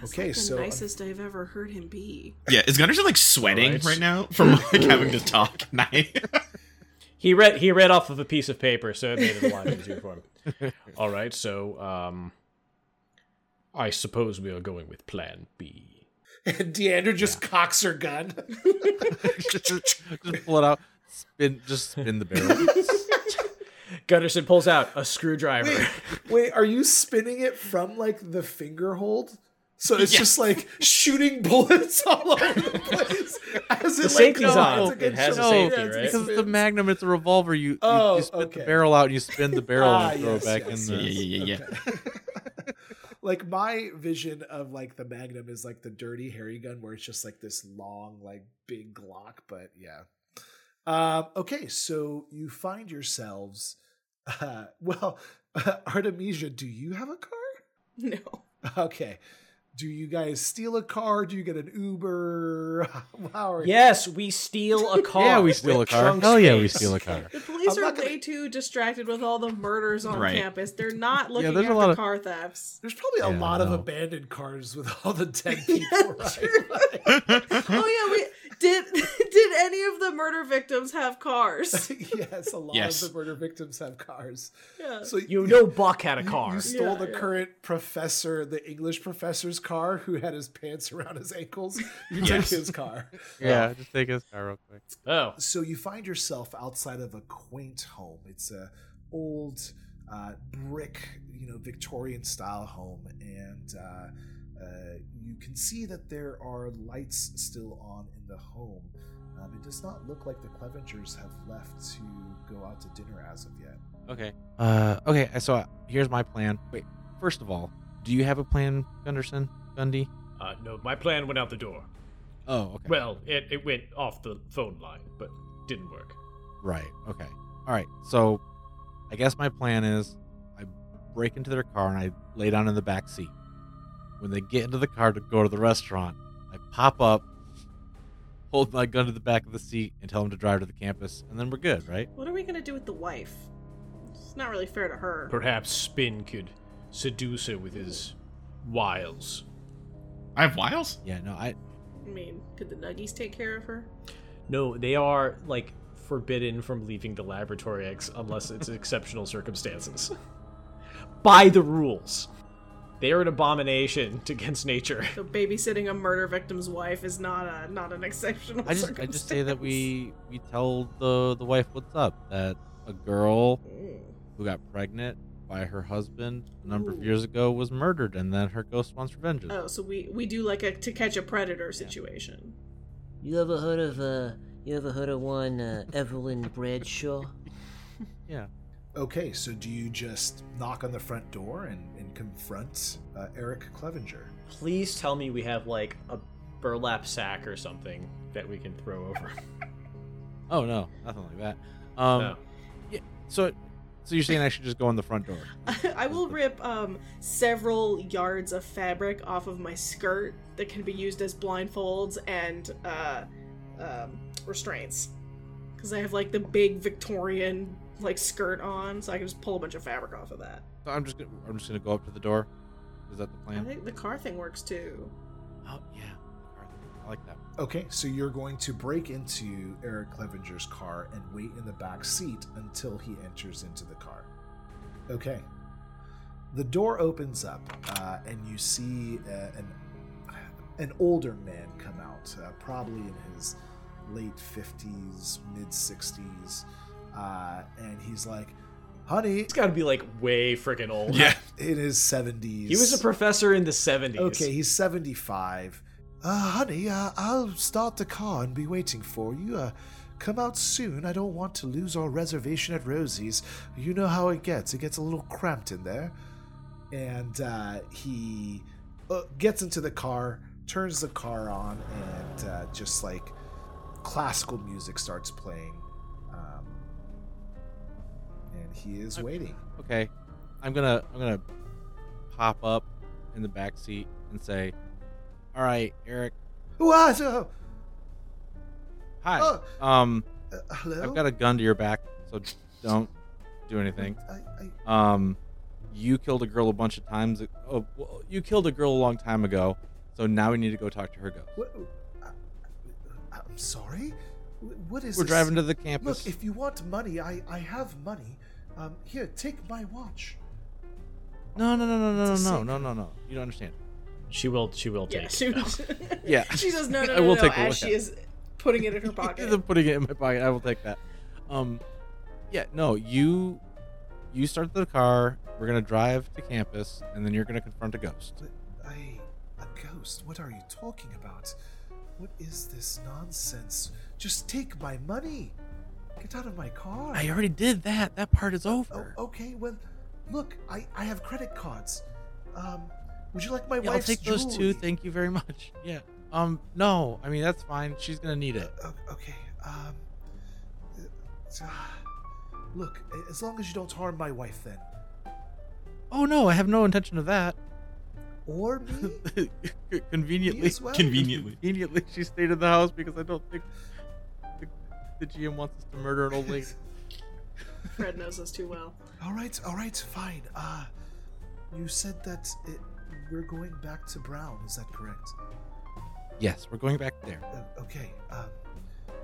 [SPEAKER 2] That's
[SPEAKER 7] Okay,
[SPEAKER 2] like the
[SPEAKER 7] so-
[SPEAKER 2] nicest I've ever heard him be.
[SPEAKER 4] Yeah, is Gunderson like sweating
[SPEAKER 5] Alright.
[SPEAKER 4] right now from like having to talk? Night.
[SPEAKER 5] He read he read off of a piece of paper, so it made it a lot easier for him. All right, so um, I suppose we are going with Plan B.
[SPEAKER 1] And Deandra just cocks her gun.
[SPEAKER 3] just, just pull it out, spin, just spin the barrel.
[SPEAKER 5] Gunderson pulls out a screwdriver.
[SPEAKER 1] Wait, are you spinning it from like the finger hold? So it's
[SPEAKER 4] Yes.
[SPEAKER 1] just like shooting bullets all over the place. As it,
[SPEAKER 5] The
[SPEAKER 1] like,
[SPEAKER 5] safety's
[SPEAKER 1] goes
[SPEAKER 5] on. It has
[SPEAKER 1] your-
[SPEAKER 5] a safety,
[SPEAKER 1] Yeah,
[SPEAKER 5] right?
[SPEAKER 3] because it's the. Magnum, it's a revolver. You, you,
[SPEAKER 1] Oh,
[SPEAKER 3] you spin
[SPEAKER 1] okay.
[SPEAKER 3] the barrel out and you spin the barrel
[SPEAKER 1] Ah,
[SPEAKER 3] and throw
[SPEAKER 1] yes,
[SPEAKER 3] it back
[SPEAKER 1] yes,
[SPEAKER 3] in
[SPEAKER 4] yeah,
[SPEAKER 3] the.
[SPEAKER 4] yeah, yeah, yeah.
[SPEAKER 1] Okay. like my vision of like the Magnum is like the Dirty Harry gun where it's just like this long, like big Glock. But yeah. Um, okay, so you find yourselves. Uh, well, Artemisia, do you have a car?
[SPEAKER 2] No.
[SPEAKER 1] Okay. Do you guys steal a car? Do you get an Uber? How are
[SPEAKER 5] yes, we steal a car.
[SPEAKER 3] Yeah, we steal a car.
[SPEAKER 5] trunk
[SPEAKER 3] Hell yeah, we steal a car.
[SPEAKER 2] The police
[SPEAKER 1] I'm
[SPEAKER 2] are
[SPEAKER 1] gonna-
[SPEAKER 2] way too distracted with all the murders on
[SPEAKER 4] Right.
[SPEAKER 2] campus. They're not looking
[SPEAKER 3] there's a
[SPEAKER 2] after
[SPEAKER 3] lot of-
[SPEAKER 2] car thefts.
[SPEAKER 1] There's probably a
[SPEAKER 3] Yeah,
[SPEAKER 1] lot of abandoned cars with all the dead people, right?
[SPEAKER 2] oh yeah, we did. Did any of the murder victims have cars?
[SPEAKER 1] yes, a lot
[SPEAKER 4] Yes.
[SPEAKER 1] of the murder victims have cars.
[SPEAKER 2] Yeah.
[SPEAKER 1] So
[SPEAKER 5] You know, Buck had a car.
[SPEAKER 1] You stole
[SPEAKER 2] Yeah,
[SPEAKER 1] the
[SPEAKER 2] yeah.
[SPEAKER 1] current professor, the English professor's car, who had his pants around his ankles. You
[SPEAKER 4] Yes.
[SPEAKER 1] took his car.
[SPEAKER 3] Yeah, just take his car real quick.
[SPEAKER 5] Oh,
[SPEAKER 1] So you find yourself outside of a quaint home. It's a old uh, brick, you know, Victorian style home, and uh, uh, you can see that there are lights still on in the home. Um, it does not look like the Clevengers have left to go out to dinner as of yet.
[SPEAKER 3] Okay. Uh. Okay. So uh, here's my plan. Wait. First of all, do you have a plan, Gunderson? Gundy?
[SPEAKER 5] uh, no, my plan went out the door.
[SPEAKER 3] Oh. Okay.
[SPEAKER 5] Well, it, it went off the phone line, but didn't work.
[SPEAKER 3] Right. Okay. All right. So, I guess my plan is, I break into their car and I lay down in the back seat. When they get into the car to go to the restaurant, I pop up, hold my gun to the back of the seat, and tell them to drive to the campus, and then we're good, right?
[SPEAKER 2] What are we gonna do with the wife? It's not really fair to her.
[SPEAKER 5] Perhaps Spin could seduce her with his wiles.
[SPEAKER 4] I have wiles.
[SPEAKER 3] Yeah. No. I.
[SPEAKER 2] I mean, could the Nuggies take care of her?
[SPEAKER 5] No, they are like forbidden from leaving the laboratory ex- unless it's exceptional circumstances. By the rules. They are an abomination against nature.
[SPEAKER 2] So babysitting a murder victim's wife is not a not an exceptional.
[SPEAKER 3] I just. I just say that we we tell the the wife what's up. That a girl who got pregnant by her husband a number of years ago was murdered, and then her ghost wants revenge.
[SPEAKER 2] Oh, so we we do like a to catch a predator situation.
[SPEAKER 8] You ever heard of uh you ever heard of one uh, Evelyn Bradshaw?
[SPEAKER 3] Yeah.
[SPEAKER 1] Okay, so do you just knock on the front door and, and confront uh, Eric Clevenger?
[SPEAKER 5] Please tell me we have like a burlap sack or something that we can throw over.
[SPEAKER 3] Oh no, nothing like that. Um,
[SPEAKER 5] No.
[SPEAKER 3] yeah. So, so you're saying I should just go in the front door?
[SPEAKER 2] I will rip um several yards of fabric off of my skirt that can be used as blindfolds and uh um restraints. Cuz I have like the big Victorian like skirt on, so I can just pull a bunch of fabric off of that.
[SPEAKER 3] So I'm just gonna, I'm just gonna go up to the door. Is that the plan?
[SPEAKER 2] I think the car thing works too.
[SPEAKER 3] Oh yeah, I like that.
[SPEAKER 1] Okay, so you're going to break into Eric Clevenger's car and wait in the back seat until he enters into the car. Okay. The door opens up, uh, and you see uh, an an older man come out, uh, probably in his late 50s, mid 60s. uh, and he's like, "Honey,
[SPEAKER 5] He's got to be like way freaking old.
[SPEAKER 4] Yeah.
[SPEAKER 1] in his seventies.
[SPEAKER 5] He was a professor in the 70s.
[SPEAKER 1] Okay, he's 75. Uh, honey, uh, I'll start the car and be waiting for you. Uh, come out soon. I don't want to lose our reservation at Rosie's. You know how it gets. It gets a little cramped in there. And uh, he uh, gets into the car, turns the car on, and uh, just like classical music starts playing. And he is waiting.
[SPEAKER 3] Okay, I'm gonna I'm gonna pop up in the back seat and say, "All right, Eric. Hi.
[SPEAKER 1] Oh.
[SPEAKER 3] Um,
[SPEAKER 1] uh, hello?
[SPEAKER 3] I've got a gun to your back, so don't do anything.
[SPEAKER 1] I, I,
[SPEAKER 3] Um, you killed a girl a bunch of times. Oh, well, you killed a girl a long time ago. So now we need to go talk to her ghost.
[SPEAKER 1] What, uh, I'm sorry. What is
[SPEAKER 3] We're
[SPEAKER 1] this?
[SPEAKER 3] driving to the campus.
[SPEAKER 1] Look, if you want money, I I have money. Um, here, take my watch.
[SPEAKER 3] no, no, no, no, no,
[SPEAKER 1] It's a
[SPEAKER 3] no, no, no, no, no. You don't understand.
[SPEAKER 5] She will she will take
[SPEAKER 2] Yeah,
[SPEAKER 5] it.
[SPEAKER 2] she
[SPEAKER 5] though.
[SPEAKER 3] Yeah.
[SPEAKER 2] she says no, no,
[SPEAKER 3] I will
[SPEAKER 2] no,
[SPEAKER 3] take a
[SPEAKER 2] as
[SPEAKER 3] look
[SPEAKER 2] she
[SPEAKER 3] at
[SPEAKER 2] is putting it in her
[SPEAKER 3] Rather
[SPEAKER 2] pocket.
[SPEAKER 3] than putting it in my pocket, I will take that. Um, yeah, no, you, you start the car. We're gonna drive to campus, and then you're gonna confront a ghost.
[SPEAKER 1] But I a ghost. What are you talking about? What is this nonsense? Just take my money. Get out of my car.
[SPEAKER 3] I already did that. That part is
[SPEAKER 1] Oh,
[SPEAKER 3] over.
[SPEAKER 1] okay. Well, look, I I have credit cards. Um, would you like my wife's?
[SPEAKER 3] yeah, I'll
[SPEAKER 1] wife's
[SPEAKER 3] take those two. Thank you very much. Yeah. Um, no, I mean that's fine. She's gonna need it.
[SPEAKER 1] O- okay. Um. uh, Look, as long as you don't harm my wife, then,
[SPEAKER 3] Oh no, I have no intention of that.
[SPEAKER 1] or me, me
[SPEAKER 3] Conveniently,
[SPEAKER 1] as well.
[SPEAKER 4] Conveniently.
[SPEAKER 3] conveniently, she stayed in the house because I don't think the, the GM wants us to murder an old lady.
[SPEAKER 2] Fred knows us too well.
[SPEAKER 1] All right, all right, fine. Uh, you said that it, we're going back to Brown. Is that correct?
[SPEAKER 3] yes, we're going back there.
[SPEAKER 1] Uh, okay. Um,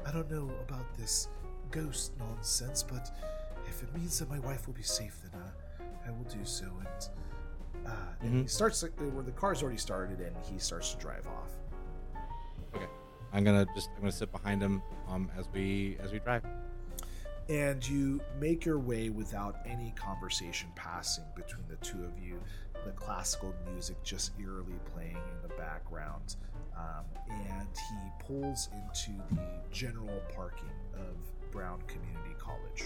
[SPEAKER 1] I don't know about this ghost nonsense, but if it means that my wife will be safe, then uh, I will do so. And uh, and he starts like, where the car's already started, and he starts to drive off.
[SPEAKER 3] I'm gonna just I'm gonna sit behind him um as we as we drive.
[SPEAKER 1] and you make your way without any conversation passing between the two of you. The classical music just eerily playing in the background, um, and he pulls into the general parking of Brown Community College.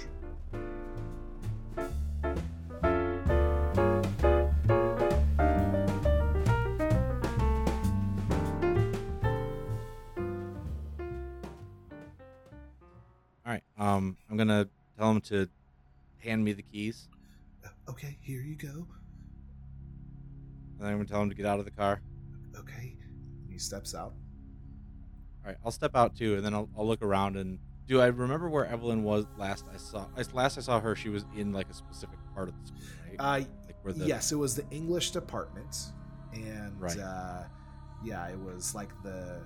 [SPEAKER 3] All right. Um, I'm gonna tell him to hand me the keys,
[SPEAKER 1] Uh, okay, here you go.
[SPEAKER 3] and then I'm gonna tell him to get out of the car.
[SPEAKER 1] Okay, he steps out.
[SPEAKER 3] All right, I'll step out too, and then I'll, I'll look around and do I remember where Evelyn was last I saw? Last I saw her, she was in like a specific part of the school, right?
[SPEAKER 1] Uh,
[SPEAKER 3] like the
[SPEAKER 1] yes, it was the English department, and
[SPEAKER 3] Right.
[SPEAKER 1] uh, yeah, it was like the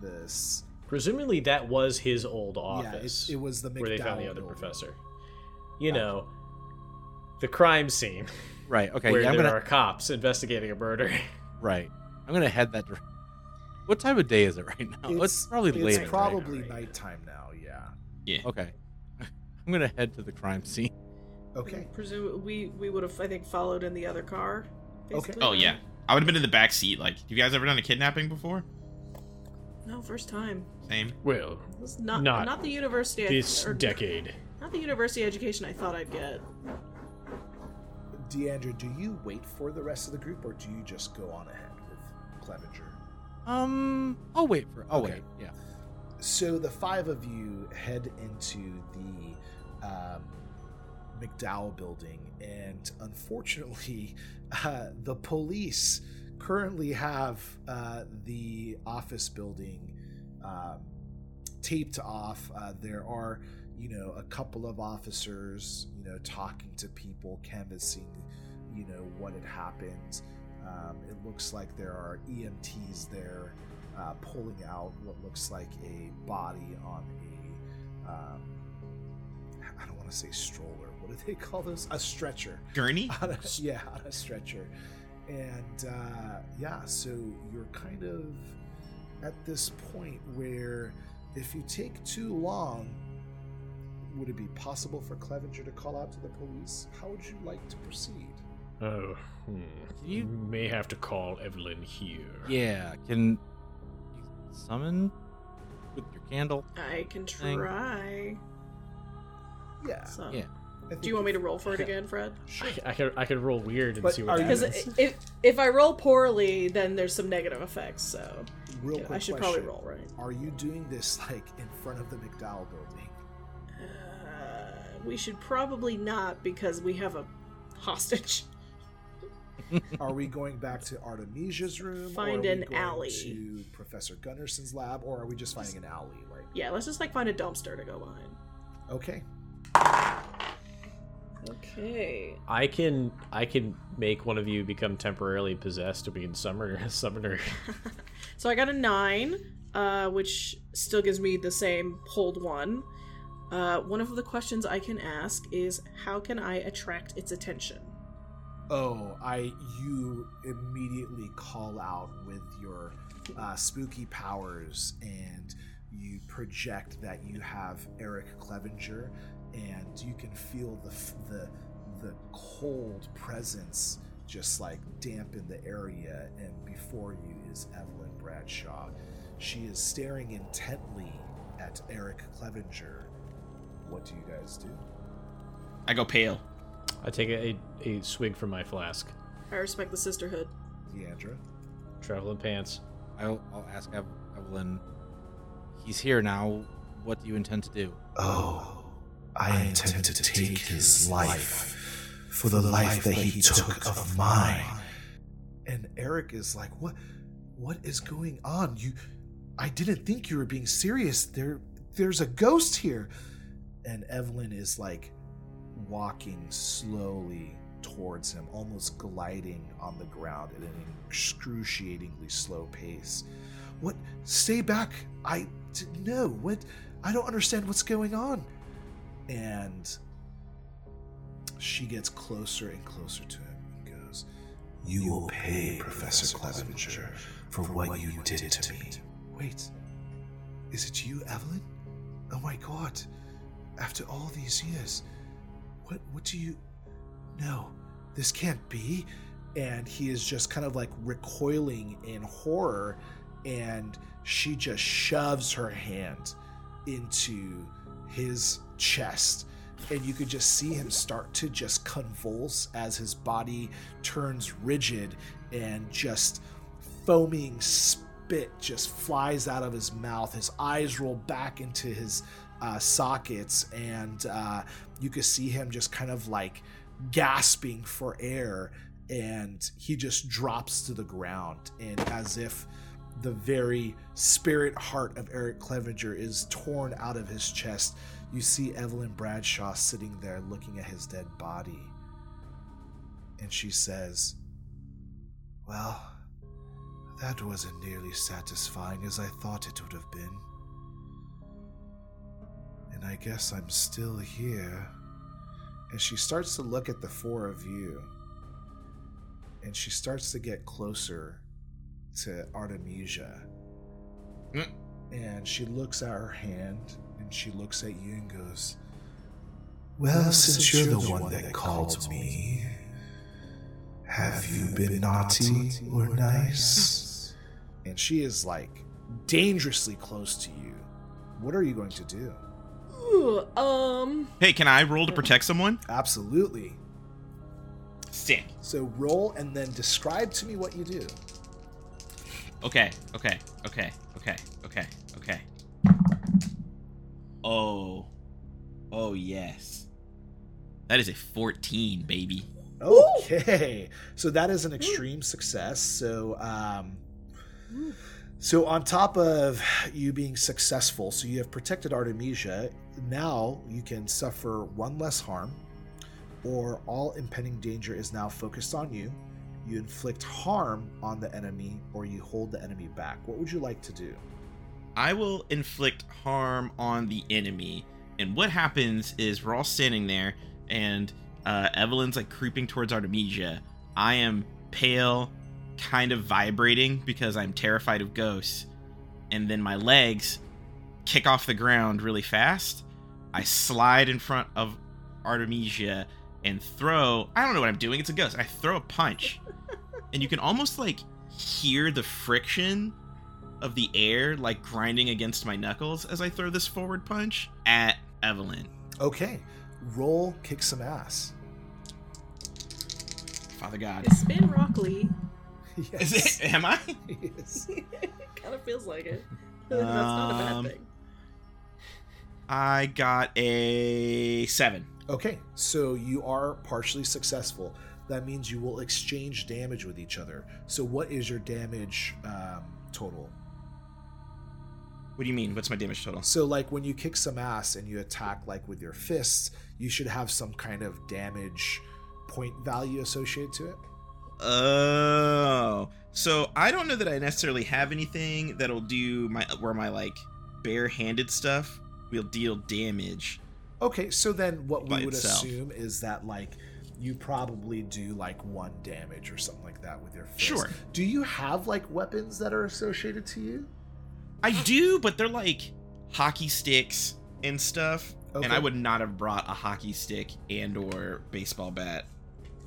[SPEAKER 1] this.
[SPEAKER 5] Presumably that was his old
[SPEAKER 1] Yeah,
[SPEAKER 5] office
[SPEAKER 1] it, it was the
[SPEAKER 5] where they found the other
[SPEAKER 1] building.
[SPEAKER 5] professor. You know, the crime scene
[SPEAKER 3] right. Okay,
[SPEAKER 5] where
[SPEAKER 3] yeah, I'm
[SPEAKER 5] there
[SPEAKER 3] gonna
[SPEAKER 5] are cops investigating a murder.
[SPEAKER 3] right. I'm gonna head that. dir- What time of day is it right now? It's, probably late. at night.
[SPEAKER 1] probably
[SPEAKER 5] right?
[SPEAKER 1] nighttime now. Yeah.
[SPEAKER 4] Yeah.
[SPEAKER 3] Okay. I'm gonna head to the crime scene.
[SPEAKER 1] Okay.
[SPEAKER 2] Presume we we would have I think followed in the other car.
[SPEAKER 1] Okay.
[SPEAKER 4] Oh yeah. I would have been in the back seat. Like, have you guys ever done a kidnapping before?
[SPEAKER 2] No, first time.
[SPEAKER 4] Same.
[SPEAKER 5] Well,
[SPEAKER 2] This is not
[SPEAKER 5] Not
[SPEAKER 2] not, the university. I-
[SPEAKER 5] this
[SPEAKER 2] or
[SPEAKER 5] decade.
[SPEAKER 2] Not the university education I thought I'd get.
[SPEAKER 1] Deandra, do you wait for the rest of the group, or do you just go on ahead with Clevenger?
[SPEAKER 3] Um, I'll wait for. I'll
[SPEAKER 1] Okay.
[SPEAKER 3] wait. Yeah.
[SPEAKER 1] So the five of you head into the um, McDowell building, and unfortunately, uh, the police currently have uh, the office building um, taped off. Uh, there are, you know, a couple of officers, you know, talking to people, canvassing, you know, what had happened. Um, it looks like there are EMTs there uh, pulling out what looks like a body on a um, I don't want to say stroller. What do they call those? A stretcher.
[SPEAKER 4] Gurney?
[SPEAKER 1] On a, yeah, on a stretcher. And uh, yeah, so you're kind of at this point where if you take too long, would it be possible for Clevenger to call out to the police? How would you like to proceed?
[SPEAKER 5] Oh, hmm.
[SPEAKER 3] you-
[SPEAKER 5] may have to call Evelyn here.
[SPEAKER 3] Yeah. Can you summon with your candle?
[SPEAKER 2] I can
[SPEAKER 3] Thing.
[SPEAKER 2] try.
[SPEAKER 1] Yeah.
[SPEAKER 2] So.
[SPEAKER 3] Yeah.
[SPEAKER 2] Do you want me to roll for it again, Fred?
[SPEAKER 1] Sure.
[SPEAKER 5] I, I could I could roll weird and
[SPEAKER 1] But
[SPEAKER 5] see what
[SPEAKER 1] happens.
[SPEAKER 2] Because if if I roll poorly, then there's some negative effects. So
[SPEAKER 1] Real
[SPEAKER 2] yeah,
[SPEAKER 1] quick
[SPEAKER 2] I should
[SPEAKER 1] question.
[SPEAKER 2] probably roll right.
[SPEAKER 1] Are you doing this like in front of the McDowell building?
[SPEAKER 2] Uh, we should probably not because we have a hostage.
[SPEAKER 1] Are we going back to Artemisia's room?
[SPEAKER 2] Find
[SPEAKER 1] or are we
[SPEAKER 2] an
[SPEAKER 1] going
[SPEAKER 2] alley.
[SPEAKER 1] To Professor Gunderson's lab, or are we just finding an alley? Like,
[SPEAKER 2] Yeah, let's just like find a dumpster to go behind.
[SPEAKER 1] okay,
[SPEAKER 2] Okay.
[SPEAKER 5] I can I can make one of you become temporarily possessed, or we can summon her.
[SPEAKER 2] So I got a nine, uh, which still gives me the same hold one. Uh, one of the questions I can ask is how can I attract its attention?
[SPEAKER 1] Oh, I you immediately call out with your uh, spooky powers, and you project that you have Eric Clevenger, and you can feel the the the cold presence just like damp in the area. And before you is Evelyn Bradshaw. She is staring intently at Eric Clevenger. What do you guys do?
[SPEAKER 4] I go pale.
[SPEAKER 5] I take a, a, a swig from my flask.
[SPEAKER 2] I respect the sisterhood.
[SPEAKER 1] Deandra?
[SPEAKER 5] Traveling pants.
[SPEAKER 3] I'll, I'll ask Ev- Evelyn. He's here now. What do you intend to do?
[SPEAKER 7] Oh, I intend to take his life for the life that he took of mine.
[SPEAKER 1] And Eric is like, "What? What is going on? You, I didn't think you were being serious. There, there's a ghost here." And Evelyn is like walking slowly towards him, almost gliding on the ground at an excruciatingly slow pace. What? Stay back! I no. What? I don't understand what's going on. And she gets closer and closer to him and goes,
[SPEAKER 7] You will pay Professor Clevenger for what you did to me.
[SPEAKER 1] Wait, is it you, Evelyn? Oh my god. After all these years, what what do you No, this can't be. And he is just kind of like recoiling in horror, and she just shoves her hand into his chest. And you could just see him start to just convulse as his body turns rigid and just foaming spit just flies out of his mouth. His eyes roll back into his uh, sockets, and uh, you could see him just kind of like gasping for air. And he just drops to the ground, and as if the very spirit heart of Eric Clevenger is torn out of his chest, you see Evelyn Bradshaw sitting there looking at his dead body. And she says, Well, that wasn't nearly satisfying as I thought it would have been. And I guess I'm still here. And she starts to look at the four of you. And she starts to get closer to Artemisia.
[SPEAKER 4] Mm.
[SPEAKER 1] And she looks at her hand and she looks at you and goes,
[SPEAKER 7] Well, since you're the one that called me, have you been naughty or nice?
[SPEAKER 1] and she is like dangerously close to you. What are you going to do?
[SPEAKER 2] Ooh, um,
[SPEAKER 4] Hey, can I roll to protect someone?
[SPEAKER 1] Absolutely.
[SPEAKER 4] Sick.
[SPEAKER 1] So roll and then describe to me what you do.
[SPEAKER 4] Okay, okay, okay, okay, okay, okay. Oh. Oh, yes. That is a 14, baby.
[SPEAKER 1] Okay. So that is an extreme success. So um so on top of you being successful, so you have protected Artemisia, now you can suffer one less harm or all impending danger is now focused on you. You inflict harm on the enemy or you hold the enemy back. What would you like to do?
[SPEAKER 4] I will inflict harm on the enemy. And what happens is we're all standing there, and uh, Evelyn's like creeping towards Artemisia. I am pale, kind of vibrating because I'm terrified of ghosts. And then my legs kick off the ground really fast. I slide in front of Artemisia and throw. I don't know what I'm doing. It's a ghost. I throw a punch, and you can almost like hear the friction of the air like grinding against my knuckles as I throw this forward punch at Evelyn.
[SPEAKER 1] Okay, roll kick some ass.
[SPEAKER 4] Father God.
[SPEAKER 2] You spin Rockley.
[SPEAKER 1] Yes.
[SPEAKER 4] Is it? Am I?
[SPEAKER 1] Yes.
[SPEAKER 2] kind of feels like it. That's not a
[SPEAKER 4] Um,
[SPEAKER 2] bad thing.
[SPEAKER 4] I got a seven.
[SPEAKER 1] Okay, so you are partially successful. That means you will exchange damage with each other. So, what is your damage um, total?
[SPEAKER 4] What do you mean? What's my damage total?
[SPEAKER 1] So, like when you kick some ass and you attack, like with your fists, you should have some kind of damage point value associated to it.
[SPEAKER 4] Oh, so I don't know that I necessarily have anything that'll do my where my like barehanded stuff will deal damage.
[SPEAKER 1] Okay, so then what we would
[SPEAKER 4] itself.
[SPEAKER 1] assume is that like you probably do like one damage or something like that with your fist.
[SPEAKER 4] Sure.
[SPEAKER 1] Do you have like weapons that are associated to you?
[SPEAKER 4] I do, but they're like hockey sticks and stuff, and I would not have brought a hockey stick and or baseball bat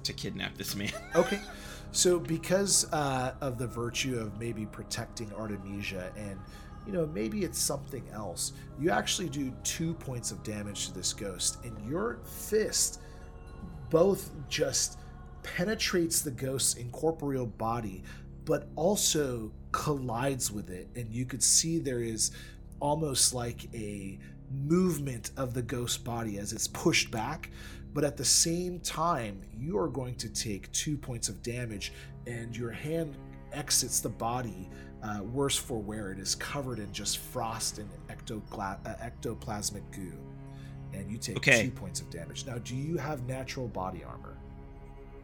[SPEAKER 4] to kidnap this man.
[SPEAKER 1] Okay. So because uh, of the virtue of maybe protecting Artemisia and you know maybe it's something else, you actually do two points of damage to this ghost, and your fist both just penetrates the ghost's incorporeal body, but also collides with it, and you could see there is almost like a movement of the ghost body as it's pushed back. But at the same time you are going to take two points of damage and your hand exits the body uh, worse for wear. It is covered in just frost and ectogla- uh, ectoplasmic goo. And you take
[SPEAKER 4] Okay.
[SPEAKER 1] two points of damage. Now do you have natural body armor?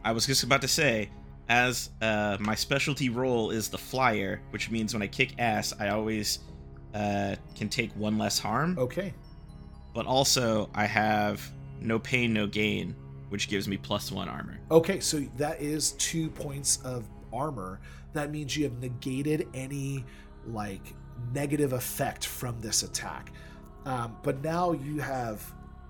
[SPEAKER 4] I was just about to say, as uh, my specialty role is the flyer, which means when I kick ass, I always uh, can take one less harm.
[SPEAKER 1] okay
[SPEAKER 4] But also, I have no pain, no gain, which gives me plus one armor.
[SPEAKER 1] Okay, so that is two points of armor. That means you have negated any like negative effect from this attack. Um, but now you have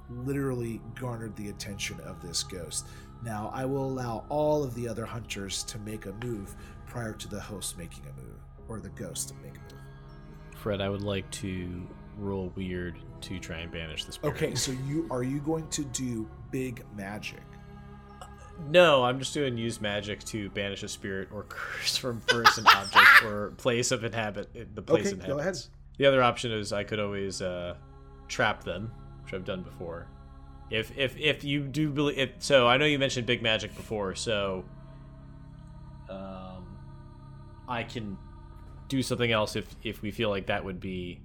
[SPEAKER 1] literally garnered the attention of this ghost. Now I will allow all of the other hunters to make a move prior to the host making a move, or the ghost to make a move.
[SPEAKER 5] Fred, I would like to roll weird to try and banish this. spirit.
[SPEAKER 1] Okay, so you are you going to do big magic?
[SPEAKER 5] No, I'm just doing use magic to banish a spirit or curse from person, object, or place of inhabit the place
[SPEAKER 1] Okay,
[SPEAKER 5] inhabits.
[SPEAKER 1] go ahead.
[SPEAKER 5] The other option is I could always uh, trap them, which I've done before. If if if you do believe if, so, I know you mentioned big magic before, so um, I can do something else if if we feel like that would be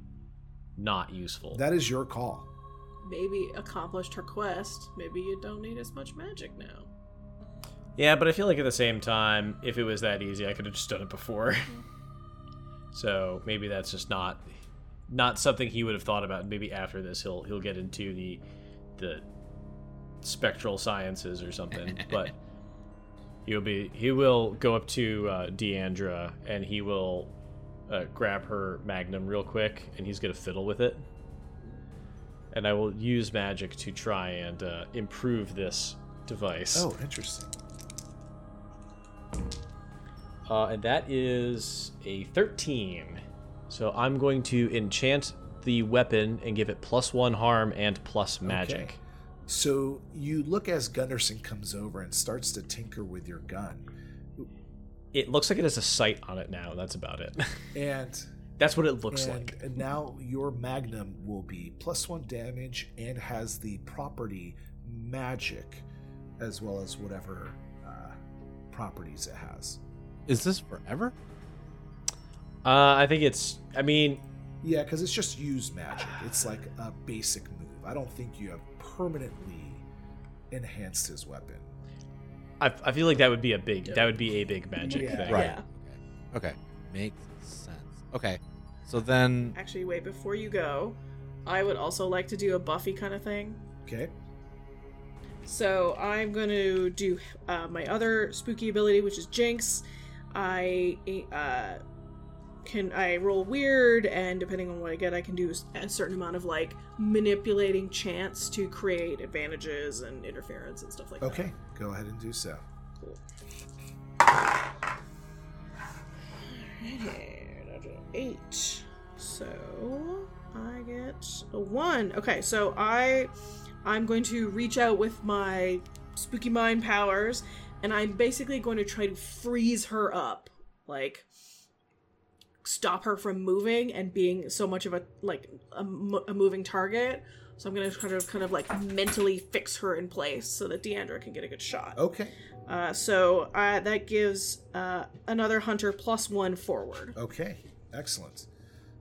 [SPEAKER 5] not useful.
[SPEAKER 1] That is your call.
[SPEAKER 2] Maybe accomplished her quest. Maybe you don't need as much magic now.
[SPEAKER 5] Yeah, but I feel like at the same time, if it was that easy, I could have just done it before. so maybe that's just not not something he would have thought about. Maybe after this, he'll he'll get into the the spectral sciences or something. but he'll be he will go up to uh, Deandra and he will uh, grab her magnum real quick, and he's gonna fiddle with it. And I will use magic to try and uh, improve this device.
[SPEAKER 1] Oh, interesting.
[SPEAKER 5] Uh, and that is a 13. So I'm going to enchant the weapon and give it plus one harm and plus magic.
[SPEAKER 1] Okay. So you look as Gunderson comes over and starts to tinker with your gun.
[SPEAKER 5] It looks like it has a sight on it now. That's about it.
[SPEAKER 1] And
[SPEAKER 5] That's what it looks
[SPEAKER 1] and,
[SPEAKER 5] like.
[SPEAKER 1] and now your magnum will be plus one damage and has the property magic as well as whatever uh, properties it has.
[SPEAKER 3] Is this forever?
[SPEAKER 5] Uh, I think it's. I mean,
[SPEAKER 1] Yeah, because it's just use magic. It's like a basic move. I don't think you have permanently enhanced his weapon.
[SPEAKER 5] I, I feel like that would be a big. That would be a big magic
[SPEAKER 1] Yeah.
[SPEAKER 5] thing.
[SPEAKER 3] Right.
[SPEAKER 2] Yeah.
[SPEAKER 3] Okay, makes sense. Okay, so then
[SPEAKER 2] Actually, wait, before you go, I would also like to do a Buffy kind of thing.
[SPEAKER 1] Okay.
[SPEAKER 2] So I'm going to do uh, my other spooky ability, which is Jinx. I uh, can I roll weird, and depending on what I get, I can do a certain amount of like manipulating chance to create advantages and interference and stuff like that.
[SPEAKER 1] Okay, go ahead and do so.
[SPEAKER 2] Cool. Alrighty, eight. So I get a one. Okay, so I I'm going to reach out with my spooky mind powers, and I'm basically going to try to freeze her up, like stop her from moving and being so much of a like a, a moving target. So I'm gonna kind of kind of like mentally fix her in place so that Deandra can get a good shot.
[SPEAKER 1] Okay,
[SPEAKER 2] Uh, so uh, that gives uh, another hunter plus one forward.
[SPEAKER 1] okay, excellent.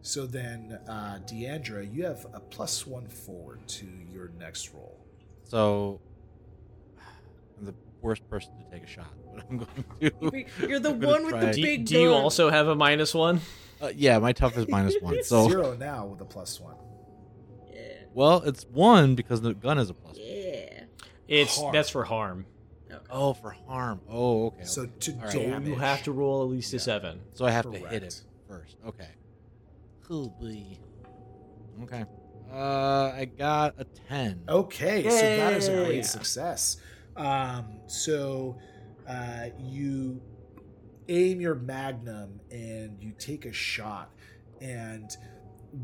[SPEAKER 1] So then, uh, Deandra, you have a plus one forward to your next roll.
[SPEAKER 3] So I'm the worst person to take a shot, but I'm going to.
[SPEAKER 2] You're the one with the
[SPEAKER 3] try-
[SPEAKER 5] Do,
[SPEAKER 2] big
[SPEAKER 5] do you also have a minus one?
[SPEAKER 3] Uh, yeah, my tough is minus one. So
[SPEAKER 1] Zero now with a plus one.
[SPEAKER 2] Yeah.
[SPEAKER 3] well, it's one because the gun is a plus. one.
[SPEAKER 2] Yeah.
[SPEAKER 5] It's
[SPEAKER 1] Harm.
[SPEAKER 5] that's for harm.
[SPEAKER 3] Oh, for harm. Oh, okay.
[SPEAKER 1] So to
[SPEAKER 3] All right.
[SPEAKER 1] damage,
[SPEAKER 5] You have to roll at least a seven.
[SPEAKER 3] so I have to hit it first. Okay. Cool, boy. Okay. Uh, I got a ten.
[SPEAKER 1] Okay, so that is a
[SPEAKER 2] Yeah.
[SPEAKER 1] great success. Um, so uh, you aim your magnum and you take a shot, and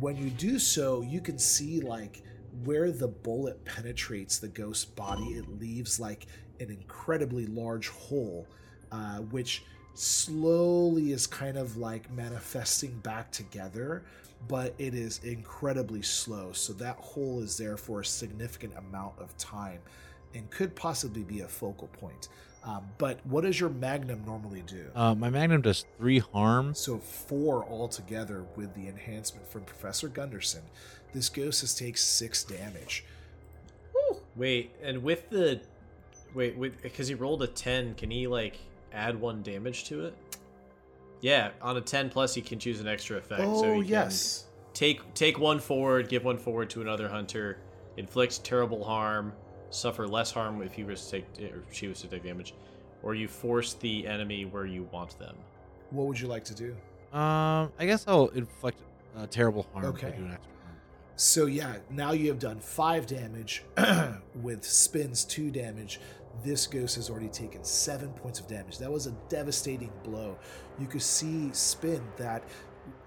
[SPEAKER 1] when you do so, you can see like where the bullet penetrates the ghost body. It leaves like an incredibly large hole, uh, which slowly is kind of like manifesting back together but it is incredibly slow. So that hole is there for a significant amount of time and could possibly be a focal point. Um, but what does your magnum normally do?
[SPEAKER 3] Uh, my magnum does three harm.
[SPEAKER 1] So four altogether with the enhancement from Professor Gunderson. This ghost has takes six damage.
[SPEAKER 5] Wait, and with the wait, with because he rolled a ten, can he like add one damage to it? Yeah, on a ten plus, he can choose an extra effect. so
[SPEAKER 1] oh
[SPEAKER 5] he can
[SPEAKER 1] yes.
[SPEAKER 5] take take one forward, give one forward to another hunter, inflict terrible harm, suffer less harm if he was to take or she was to take damage, or you force the enemy where you want them.
[SPEAKER 1] What would you like to do?
[SPEAKER 3] Um, I guess I'll inflict uh, terrible harm.
[SPEAKER 1] Okay.
[SPEAKER 3] do an extra harm.
[SPEAKER 1] So yeah, now you have done five damage with spins two damage. This ghost has already taken seven points of damage. That was a devastating blow. You could see spin that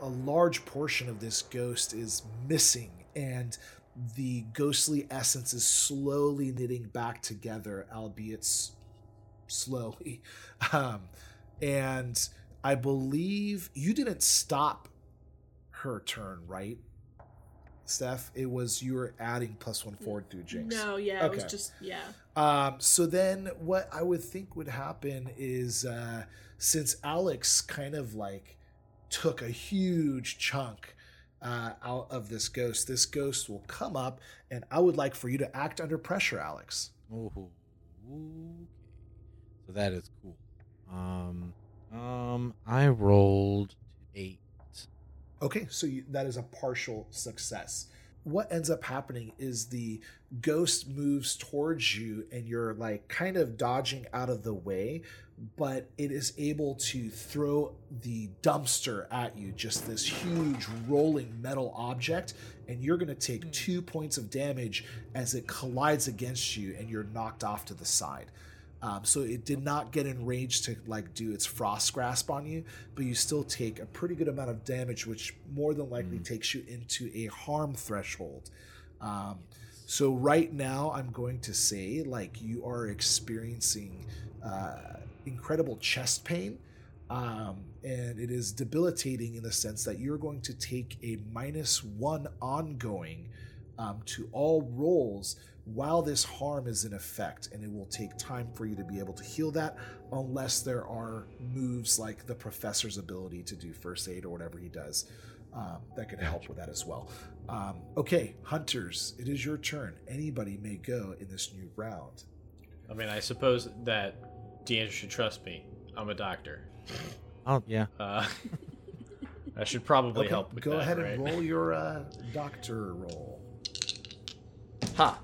[SPEAKER 1] a large portion of this ghost is missing, and the ghostly essence is slowly knitting back together, albeit s- slowly. Um, and I believe you didn't stop her turn, right? Steph, it was you were adding plus one forward through Jinx.
[SPEAKER 2] No, yeah, it was just yeah.
[SPEAKER 1] Um, so then what I would think would happen is uh, since Alex kind of like took a huge chunk uh, out of this ghost, this ghost will come up, and I would like for you to act under pressure, Alex.
[SPEAKER 3] Oh, okay. So that is cool. Um, um, I rolled eight.
[SPEAKER 1] Okay, so you, that is a partial success. What ends up happening is the ghost moves towards you, and you're like kind of dodging out of the way, but it is able to throw the dumpster at you, just this huge rolling metal object, and you're going to take two points of damage as it collides against you, and you're knocked off to the side. Um, so it did not get enraged to like do its frost grasp on you, but you still take a pretty good amount of damage, which more than likely takes you into a harm threshold. Um, so right now, I'm going to say like you are experiencing uh, incredible chest pain, um, and it is debilitating in the sense that you're going to take a minus one ongoing um, to all rolls while this harm is in effect, and it will take time for you to be able to heal that unless there are moves like the professor's ability to do first aid or whatever he does um, that could help with that as well. Um, okay, hunters, it is your turn. Anybody may go in this new round.
[SPEAKER 5] I mean, I suppose that Deandra should trust me. I'm a doctor.
[SPEAKER 3] Oh yeah.
[SPEAKER 5] Uh, I should probably
[SPEAKER 1] Okay,
[SPEAKER 5] help with
[SPEAKER 1] go
[SPEAKER 5] that,
[SPEAKER 1] ahead
[SPEAKER 5] right?
[SPEAKER 1] and roll your uh, doctor roll.
[SPEAKER 5] Ha!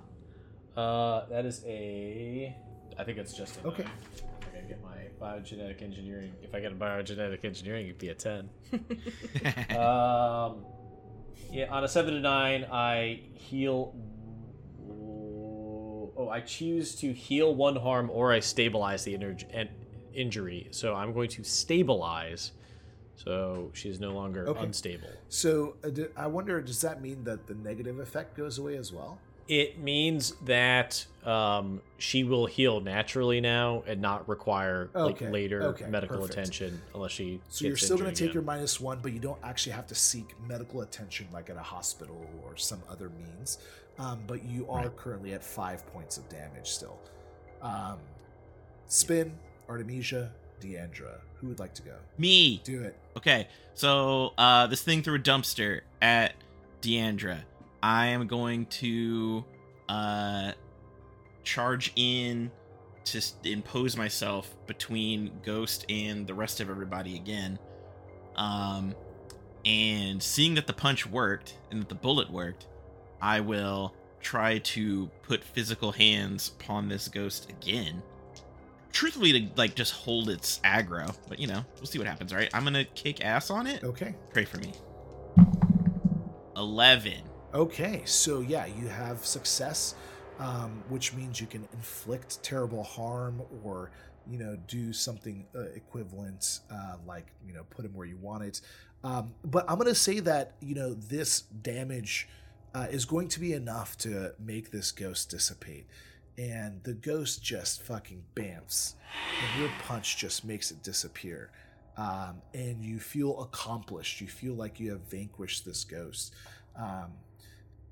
[SPEAKER 5] Uh, that is a. I think it's just a.
[SPEAKER 1] Okay.
[SPEAKER 5] nine. Okay, get my biogenetic engineering. If I get a biogenetic engineering, it'd be a 10. um, yeah, on a 7 to 9, I heal. Oh, I choose to heal one harm or I stabilize the injury. So I'm going to stabilize. So she's no longer
[SPEAKER 1] Okay.
[SPEAKER 5] unstable.
[SPEAKER 1] So uh, d- I wonder, does that mean that the negative effect goes away as well?
[SPEAKER 5] It means that um, she will heal naturally now and not require
[SPEAKER 1] Okay,
[SPEAKER 5] like later
[SPEAKER 1] okay,
[SPEAKER 5] medical
[SPEAKER 1] perfect.
[SPEAKER 5] attention unless she.
[SPEAKER 1] So you're still going to take your minus one, but you don't actually have to seek medical attention like at a hospital or some other means. Um, but you are currently at five points of damage still. Um, Spin, Artemisia, Deandra. Who would like to go?
[SPEAKER 4] Me.
[SPEAKER 1] Do it.
[SPEAKER 4] Okay, so uh, this thing threw a dumpster at Deandra. I am going to uh, charge in to impose myself between Ghost and the rest of everybody again. Um, and seeing that the punch worked and that the bullet worked, I will try to put physical hands upon this ghost again. Truthfully, to like just hold its aggro, but you know, we'll see what happens. All right, I'm gonna kick ass on it.
[SPEAKER 1] Okay.
[SPEAKER 4] Pray for me. Eleven.
[SPEAKER 1] Okay, so yeah, you have success, um, which means you can inflict terrible harm or you know do something uh, equivalent, uh, like you know put him where you want it. Um, but I'm gonna say that you know this damage uh, is going to be enough to make this ghost dissipate, and the ghost just fucking bamfs, and your punch just makes it disappear. Um, and you feel accomplished. You feel like you have vanquished this ghost. Um,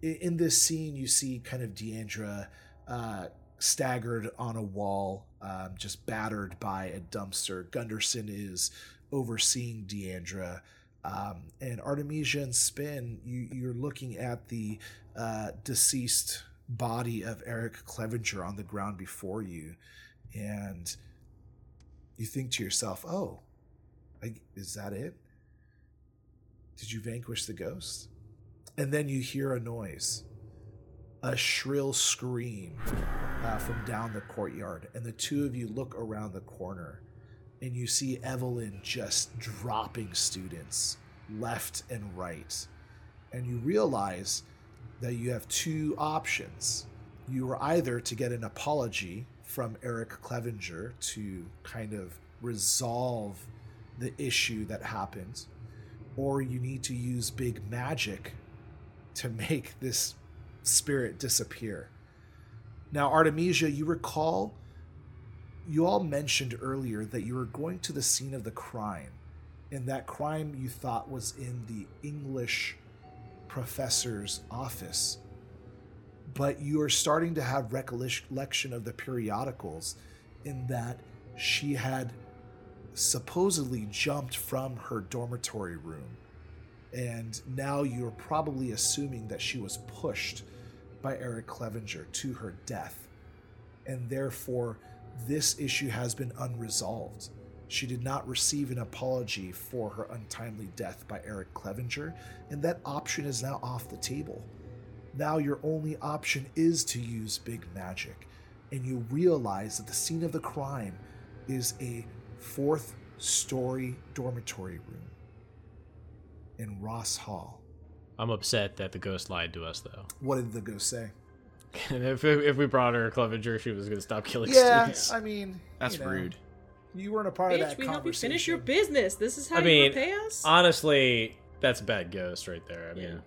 [SPEAKER 1] in this scene, you see kind of Deandra uh, staggered on a wall, um, just battered by a dumpster. Gunderson is overseeing Deandra. Um, and Artemisia and Spin, you, you're looking at the uh, deceased body of Eric Clevenger on the ground before you. And you think to yourself, oh, I, is that it? Did you vanquish the ghost? And then you hear a noise, a shrill scream uh, from down the courtyard. And the two of you look around the corner and you see Evelyn just dropping students left and right. And you realize that you have two options. You are either to get an apology from Eric Clevenger to kind of resolve the issue that happened, or you need to use big magic to make this spirit disappear. Now, Artemisia, you recall you all mentioned earlier that you were going to the scene of the crime, and that crime you thought was in the English professor's office. But you are starting to have recollection of the periodicals in that she had supposedly jumped from her dormitory room. And now you're probably assuming that she was pushed by Eric Clevenger to her death. And therefore, this issue has been unresolved. She did not receive an apology for her untimely death by Eric Clevenger, and that option is now off the table. Now, your only option is to use big magic, and you realize that the scene of the crime is a fourth story dormitory room in Ross Hall.
[SPEAKER 5] I'm upset that the ghost lied to us, though.
[SPEAKER 1] What did the ghost say?
[SPEAKER 5] And if, if we brought her a Clevenger, she was going to stop killing
[SPEAKER 1] Yeah,
[SPEAKER 5] students.
[SPEAKER 1] I mean,
[SPEAKER 4] That's
[SPEAKER 1] you know,
[SPEAKER 4] rude.
[SPEAKER 1] You weren't a part of that
[SPEAKER 2] we help you finish your business. This is how
[SPEAKER 5] I
[SPEAKER 2] you
[SPEAKER 5] mean,
[SPEAKER 2] repay us.
[SPEAKER 5] honestly, that's a bad ghost right there. I mean,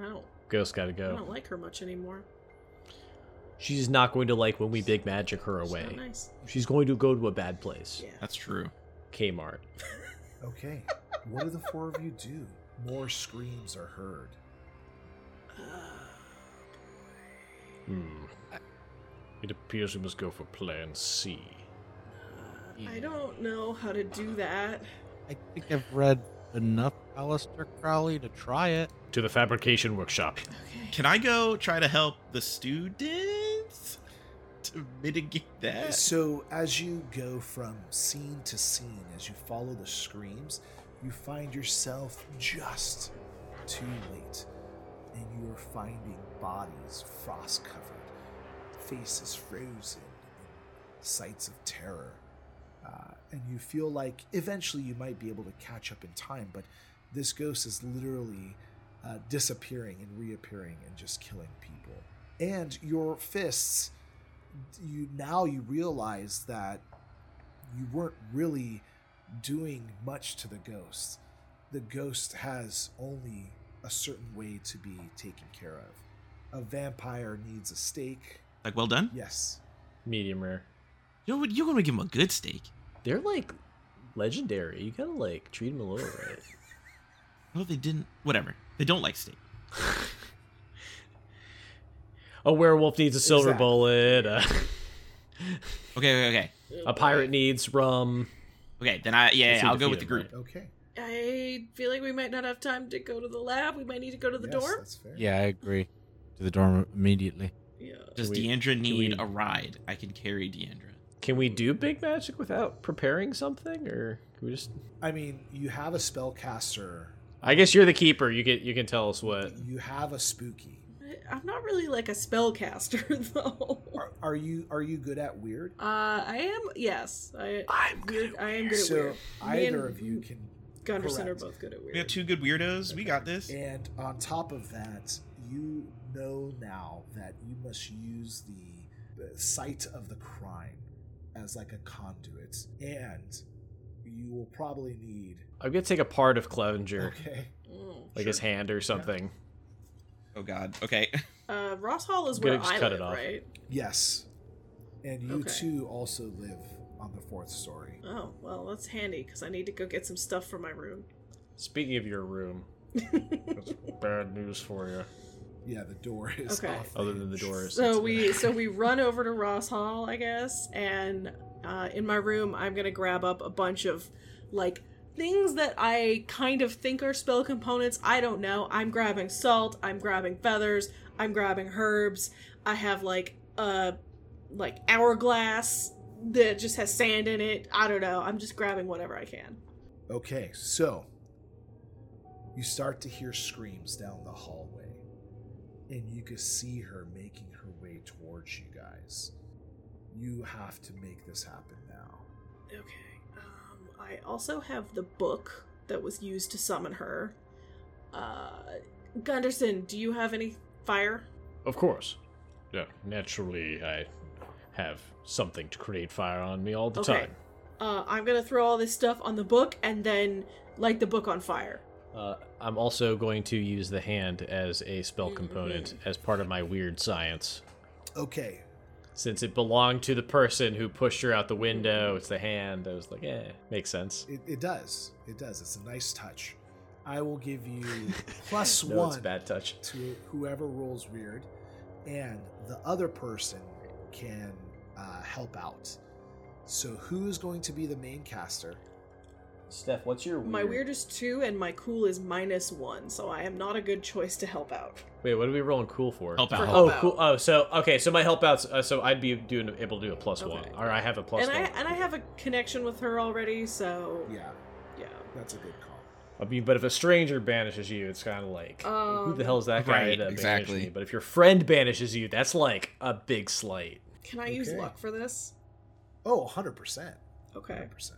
[SPEAKER 2] I don't.
[SPEAKER 5] ghost got to go.
[SPEAKER 2] I don't like her much anymore.
[SPEAKER 5] She's not going to like when we big magic her away.
[SPEAKER 2] not nice.
[SPEAKER 5] She's going to go to a bad place.
[SPEAKER 2] Yeah.
[SPEAKER 4] That's true.
[SPEAKER 5] Kmart.
[SPEAKER 1] Okay, what do the four of you do? More screams are heard.
[SPEAKER 5] Uh, Hmm. It appears we must go for Plan C.
[SPEAKER 2] I don't know how to do that.
[SPEAKER 3] I think I've read enough Aleister Crowley to try it.
[SPEAKER 5] To the fabrication workshop.
[SPEAKER 4] Can I go try to help the students to mitigate that?
[SPEAKER 1] So, as you go from scene to scene, as you follow the screams, you find yourself just too late. And you are finding bodies frost covered, faces frozen, and sights of terror. Uh, and you feel like eventually you might be able to catch up in time, but this ghost is literally uh, disappearing and reappearing and just killing people. And your fists, you now you realize that you weren't really doing much to the ghost. The ghost has only a certain way to be taken care of. A vampire needs a steak.
[SPEAKER 4] Like, well done.
[SPEAKER 1] Yes.
[SPEAKER 5] Medium rare.
[SPEAKER 4] You know, you're gonna give him a good steak.
[SPEAKER 5] They're like legendary. You gotta like treat them a little right.
[SPEAKER 4] Well, they didn't. Whatever. They don't like steak.
[SPEAKER 5] a werewolf needs a silver
[SPEAKER 1] Exactly.
[SPEAKER 5] bullet. A,
[SPEAKER 4] Okay, okay, okay.
[SPEAKER 5] a pirate needs rum.
[SPEAKER 4] Okay, then I yeah,
[SPEAKER 5] Let's
[SPEAKER 4] I'll go with the
[SPEAKER 5] feeling,
[SPEAKER 4] group.
[SPEAKER 1] Okay.
[SPEAKER 2] I feel like we might not have time to go to the lab. We might need to go to the
[SPEAKER 1] yes,
[SPEAKER 2] dorm.
[SPEAKER 1] That's fair.
[SPEAKER 3] Yeah, I agree. To the dorm immediately.
[SPEAKER 2] Yeah.
[SPEAKER 4] Does
[SPEAKER 5] we-
[SPEAKER 4] Deandra need
[SPEAKER 5] we-
[SPEAKER 4] a ride? I can carry Deandra.
[SPEAKER 5] Can we do big magic without preparing something, or can we just?
[SPEAKER 1] I mean, you have a spellcaster.
[SPEAKER 5] I guess you're the keeper. You get you can tell us what.
[SPEAKER 1] You have a spooky.
[SPEAKER 2] I'm not really like a spellcaster though.
[SPEAKER 1] Are, are you are you good at weird?
[SPEAKER 2] Uh, I am. Yes, I.
[SPEAKER 5] I'm good
[SPEAKER 2] weird- I am good at
[SPEAKER 1] so
[SPEAKER 2] weird. Me
[SPEAKER 1] either
[SPEAKER 2] and
[SPEAKER 1] of you can.
[SPEAKER 2] Gunderson are both good at weird.
[SPEAKER 4] We have two good weirdos. We got this.
[SPEAKER 1] And on top of that, you know now that you must use the, the site of the crime as like a conduit, and you will probably need.
[SPEAKER 5] I'm gonna take a part of Clevenger,
[SPEAKER 1] Okay.
[SPEAKER 2] Mm.
[SPEAKER 5] like his hand or something.
[SPEAKER 4] Oh God. Okay.
[SPEAKER 2] Uh, Ross Hall is
[SPEAKER 5] I'm
[SPEAKER 2] where
[SPEAKER 5] just
[SPEAKER 2] I
[SPEAKER 5] cut
[SPEAKER 2] live,
[SPEAKER 5] it off.
[SPEAKER 2] right?
[SPEAKER 1] Yes. And you
[SPEAKER 2] Okay.
[SPEAKER 1] too also live on the fourth story.
[SPEAKER 2] Oh well, that's handy because I need to go get some stuff for my room.
[SPEAKER 5] Speaking of your room, that's bad news for you.
[SPEAKER 1] Yeah, the door is
[SPEAKER 2] Okay.
[SPEAKER 1] off.
[SPEAKER 5] Other than the doors.
[SPEAKER 2] So we so we run over to Ross Hall, I guess, and uh, in my room, I'm gonna grab up a bunch of like things that I kind of think are spell components. I don't know. I'm grabbing salt. I'm grabbing feathers. I'm grabbing herbs. I have like a like hourglass that just has sand in it. I don't know. I'm just grabbing whatever I can.
[SPEAKER 1] Okay, so you start to hear screams down the hallway, and you can see her making her way towards you guys. You have to make this happen now.
[SPEAKER 2] Okay. Um, I also have the book that was used to summon her. Uh, Gunderson, do you have any fire?
[SPEAKER 5] Of course. Yeah, naturally, I have something to create fire on me all the
[SPEAKER 2] Okay.
[SPEAKER 5] time.
[SPEAKER 2] Uh, I'm gonna throw all this stuff on the book and then light the book on fire.
[SPEAKER 5] Uh, I'm also going to use the hand as a spell component as part of my weird science.
[SPEAKER 1] Okay,
[SPEAKER 5] Since it belonged to the person who pushed her out the window, it's the hand. I was like, eh, makes sense.
[SPEAKER 1] it, it does. It does. It's a nice touch. I will give you plus
[SPEAKER 5] no,
[SPEAKER 1] one
[SPEAKER 5] it's a bad touch.
[SPEAKER 1] to whoever rolls weird, and the other person can uh, help out. So, who is going to be the main caster?
[SPEAKER 5] Steph, what's your
[SPEAKER 2] My weird is two and my cool is minus one, so I am not a good choice to help out.
[SPEAKER 5] Wait, what are we rolling cool for?
[SPEAKER 4] Help out.
[SPEAKER 2] For
[SPEAKER 5] Oh,
[SPEAKER 2] help
[SPEAKER 5] cool. Oh, so okay, so my help outs. Uh, so I'd be doing able to do a plus
[SPEAKER 2] Okay.
[SPEAKER 5] one, or I have a plus
[SPEAKER 2] and
[SPEAKER 5] one.
[SPEAKER 2] I and I have a connection with her already, so
[SPEAKER 1] Yeah,
[SPEAKER 2] yeah.
[SPEAKER 1] that's a good call.
[SPEAKER 5] I mean, but if a stranger banishes you, it's kind of like, who the
[SPEAKER 2] Um,
[SPEAKER 5] hell is that guy
[SPEAKER 4] Right,
[SPEAKER 5] to banish
[SPEAKER 4] exactly.
[SPEAKER 5] me? But if your friend banishes you, that's like a big slight.
[SPEAKER 2] Can I use luck for this?
[SPEAKER 1] Oh, 100%.
[SPEAKER 2] Okay.
[SPEAKER 1] 100%.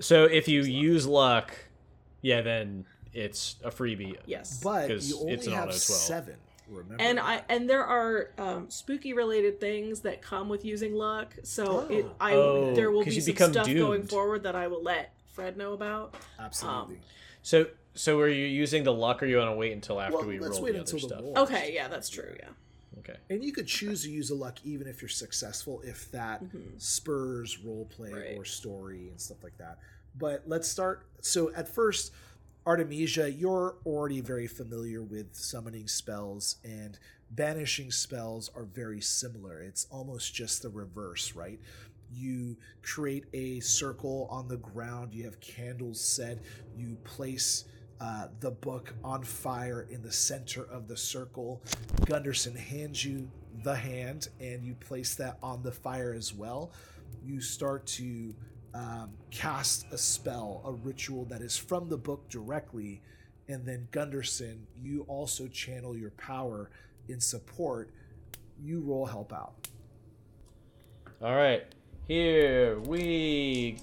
[SPEAKER 5] So if you use luck, yeah, then it's a freebie.
[SPEAKER 2] Yes.
[SPEAKER 1] But
[SPEAKER 5] 'Cause
[SPEAKER 1] you only
[SPEAKER 5] it's an
[SPEAKER 1] have
[SPEAKER 5] auto 12.
[SPEAKER 1] seven, remember?
[SPEAKER 2] and I and there are um, spooky related things that come with using luck. So it I
[SPEAKER 5] Oh,
[SPEAKER 2] there will be some
[SPEAKER 5] become
[SPEAKER 2] stuff going forward that I will let Fred know about.
[SPEAKER 1] Absolutely.
[SPEAKER 2] um,
[SPEAKER 5] So so are you using the luck, or you want to wait until after
[SPEAKER 1] well,
[SPEAKER 5] we
[SPEAKER 1] let's
[SPEAKER 5] roll
[SPEAKER 1] wait
[SPEAKER 5] the other
[SPEAKER 1] until the
[SPEAKER 5] stuff?
[SPEAKER 1] roll.
[SPEAKER 2] Okay, yeah, that's true. Yeah.
[SPEAKER 5] Okay.
[SPEAKER 1] And you could choose to use a luck even if you're successful, if that mm-hmm. spurs roleplay
[SPEAKER 2] Right.
[SPEAKER 1] or story and stuff like that. But let's start. So at first, Artemisia, you're already very familiar with summoning spells, and banishing spells are very similar. It's almost just the reverse, right? You create a circle on the ground, you have candles set, you place uh, the book on fire in the center of the circle. Gunderson hands you the hand, and you place that on the fire as well. You start to um, cast a spell, a ritual that is from the book directly, and then Gunderson, you also channel your power in support. You roll help out.
[SPEAKER 5] All right. Here we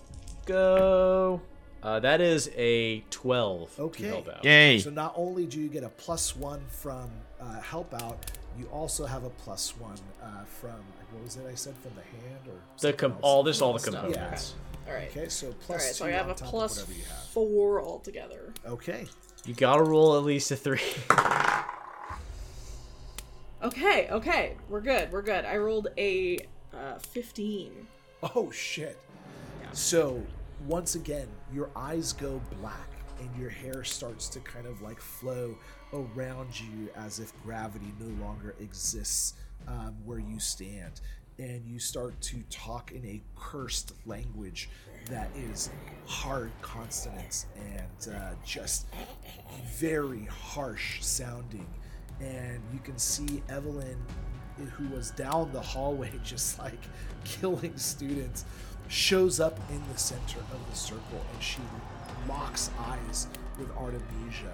[SPEAKER 5] go. Uh, that is a 12 to
[SPEAKER 1] Okay.
[SPEAKER 5] help out.
[SPEAKER 4] Yay.
[SPEAKER 1] So not only do you get a plus one from uh, help out, you also have a plus one uh, from what was it I said from the hand or
[SPEAKER 5] The com- all this, all the
[SPEAKER 2] Stuff.
[SPEAKER 5] components.
[SPEAKER 1] Yeah.
[SPEAKER 2] All right.
[SPEAKER 1] Okay, so plus
[SPEAKER 2] right.
[SPEAKER 1] two
[SPEAKER 2] So I have a
[SPEAKER 1] top
[SPEAKER 2] plus
[SPEAKER 1] of have.
[SPEAKER 2] four altogether.
[SPEAKER 1] Okay.
[SPEAKER 5] You gotta roll at least a three.
[SPEAKER 2] Okay. Okay. We're good. We're good. I rolled a uh, fifteen.
[SPEAKER 1] Oh shit. So once again, your eyes go black and your hair starts to kind of like flow around you as if gravity no longer exists um, where you stand. And you start to talk in a cursed language that is hard consonants and uh, just very harsh sounding. And you can see Evelyn, who was down the hallway just like killing students, shows up in the center of the circle and she locks eyes with Artemisia.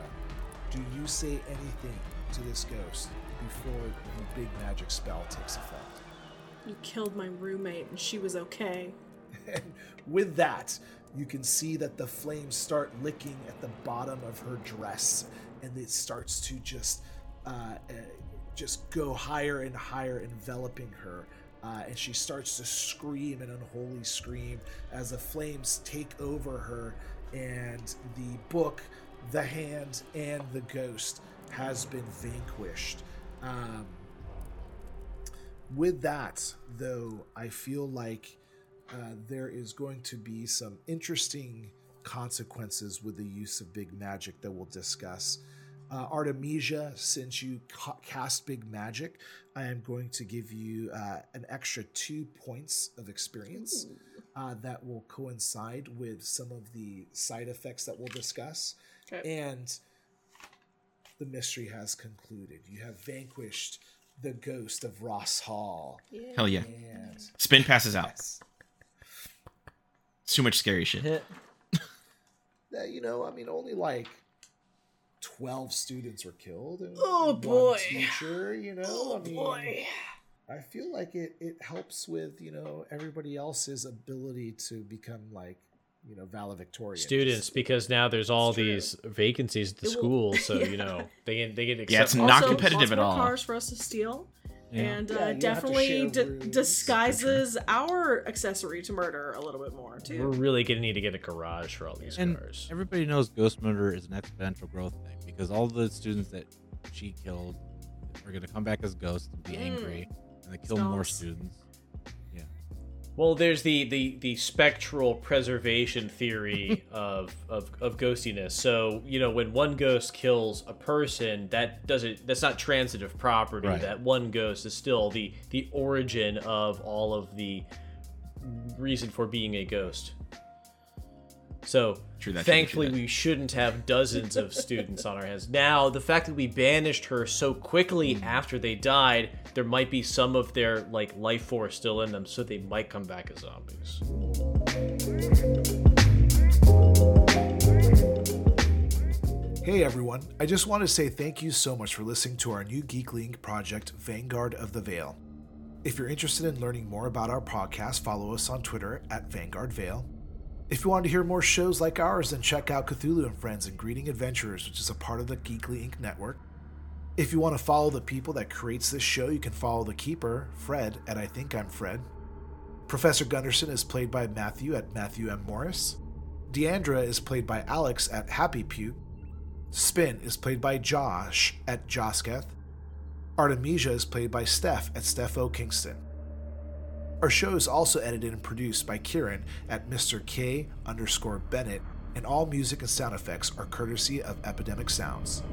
[SPEAKER 1] Do you say anything to this ghost before the big magic spell takes effect?
[SPEAKER 2] You killed my roommate, and she was okay.
[SPEAKER 1] And with that, you can see that the flames start licking at the bottom of her dress, and it starts to just, uh, uh, just go higher and higher, enveloping her. Uh, and she starts to scream an unholy scream as the flames take over her, and the book, the hand, and the ghost has been vanquished. Um, with that, though, I feel like uh, there is going to be some interesting consequences with the use of big magic that we'll discuss. Uh, Artemisia, since you ca- cast big magic, I am going to give you uh, an extra two points of experience uh, that will coincide with some of the side effects that we'll discuss.
[SPEAKER 2] Okay.
[SPEAKER 1] And the mystery has concluded. You have vanquished the ghost of Ross Hall.
[SPEAKER 4] Hell yeah.
[SPEAKER 1] And
[SPEAKER 4] Spin passes out.
[SPEAKER 1] yes.
[SPEAKER 4] Too much scary shit.
[SPEAKER 1] Uh, you know, I mean, only like 12 students were killed. And
[SPEAKER 2] Oh,
[SPEAKER 1] one
[SPEAKER 2] boy.
[SPEAKER 1] Teacher, you know,
[SPEAKER 2] Oh
[SPEAKER 1] I mean,
[SPEAKER 2] boy.
[SPEAKER 1] I feel like it, it helps with, you know, everybody else's ability to become like, you know, valedictorians.
[SPEAKER 5] Students, because now there's all
[SPEAKER 2] It's true.
[SPEAKER 5] these vacancies at the
[SPEAKER 2] It will-
[SPEAKER 5] school, so you know they get they get accept-
[SPEAKER 4] Yeah, it's not
[SPEAKER 2] Also,
[SPEAKER 4] competitive at all.
[SPEAKER 2] cars for us to steal.
[SPEAKER 3] Yeah.
[SPEAKER 2] And
[SPEAKER 1] Yeah,
[SPEAKER 2] uh,
[SPEAKER 1] you have to
[SPEAKER 2] definitely d- disguises our accessory to murder a little bit more too.
[SPEAKER 5] We're really gonna need to get a garage for all these
[SPEAKER 3] and
[SPEAKER 5] cars.
[SPEAKER 3] everybody knows ghost murder is an exponential growth thing because all the students that she killed are going to come back as ghosts and be
[SPEAKER 2] Mm.
[SPEAKER 3] angry and they kill more students yeah
[SPEAKER 5] Well, there's the the the spectral preservation theory of, of of ghostiness. So you know, when one ghost kills a person, that doesn't that's not transitive property.
[SPEAKER 3] Right.
[SPEAKER 5] That one ghost is still the the origin of all of the reason for being a ghost. So
[SPEAKER 4] True that, true that,
[SPEAKER 5] thankfully,
[SPEAKER 4] true that.
[SPEAKER 5] we shouldn't have dozens of students on our hands. Now, the fact that we banished her so quickly hmm. after they died, there might be some of their like life force still in them, so they might come back as zombies.
[SPEAKER 7] Hey everyone, I just want to say thank you so much for listening to our new Geekly Inc project, Vanguard of the Veil. If you're interested in learning more about our podcast, follow us on Twitter at Vanguard Veil. If you want to hear more shows like ours, then check out Cthulhu and Friends and Greeting Adventurers, which is a part of the Geekly Inc. network. If you want to follow the people that creates this show, you can follow the keeper, Fred, at I Think I'm Fred. Professor Gunderson is played by Matthew at Matthew M. Morris. Deandra is played by Alex at Happy Puke. Spin is played by Josh at Josketh. Artemisia is played by Steph at Steph O. Kingston. Our show is also edited and produced by Kieran at Mr. K underscore Bennett, and all music and sound effects are courtesy of Epidemic Sounds.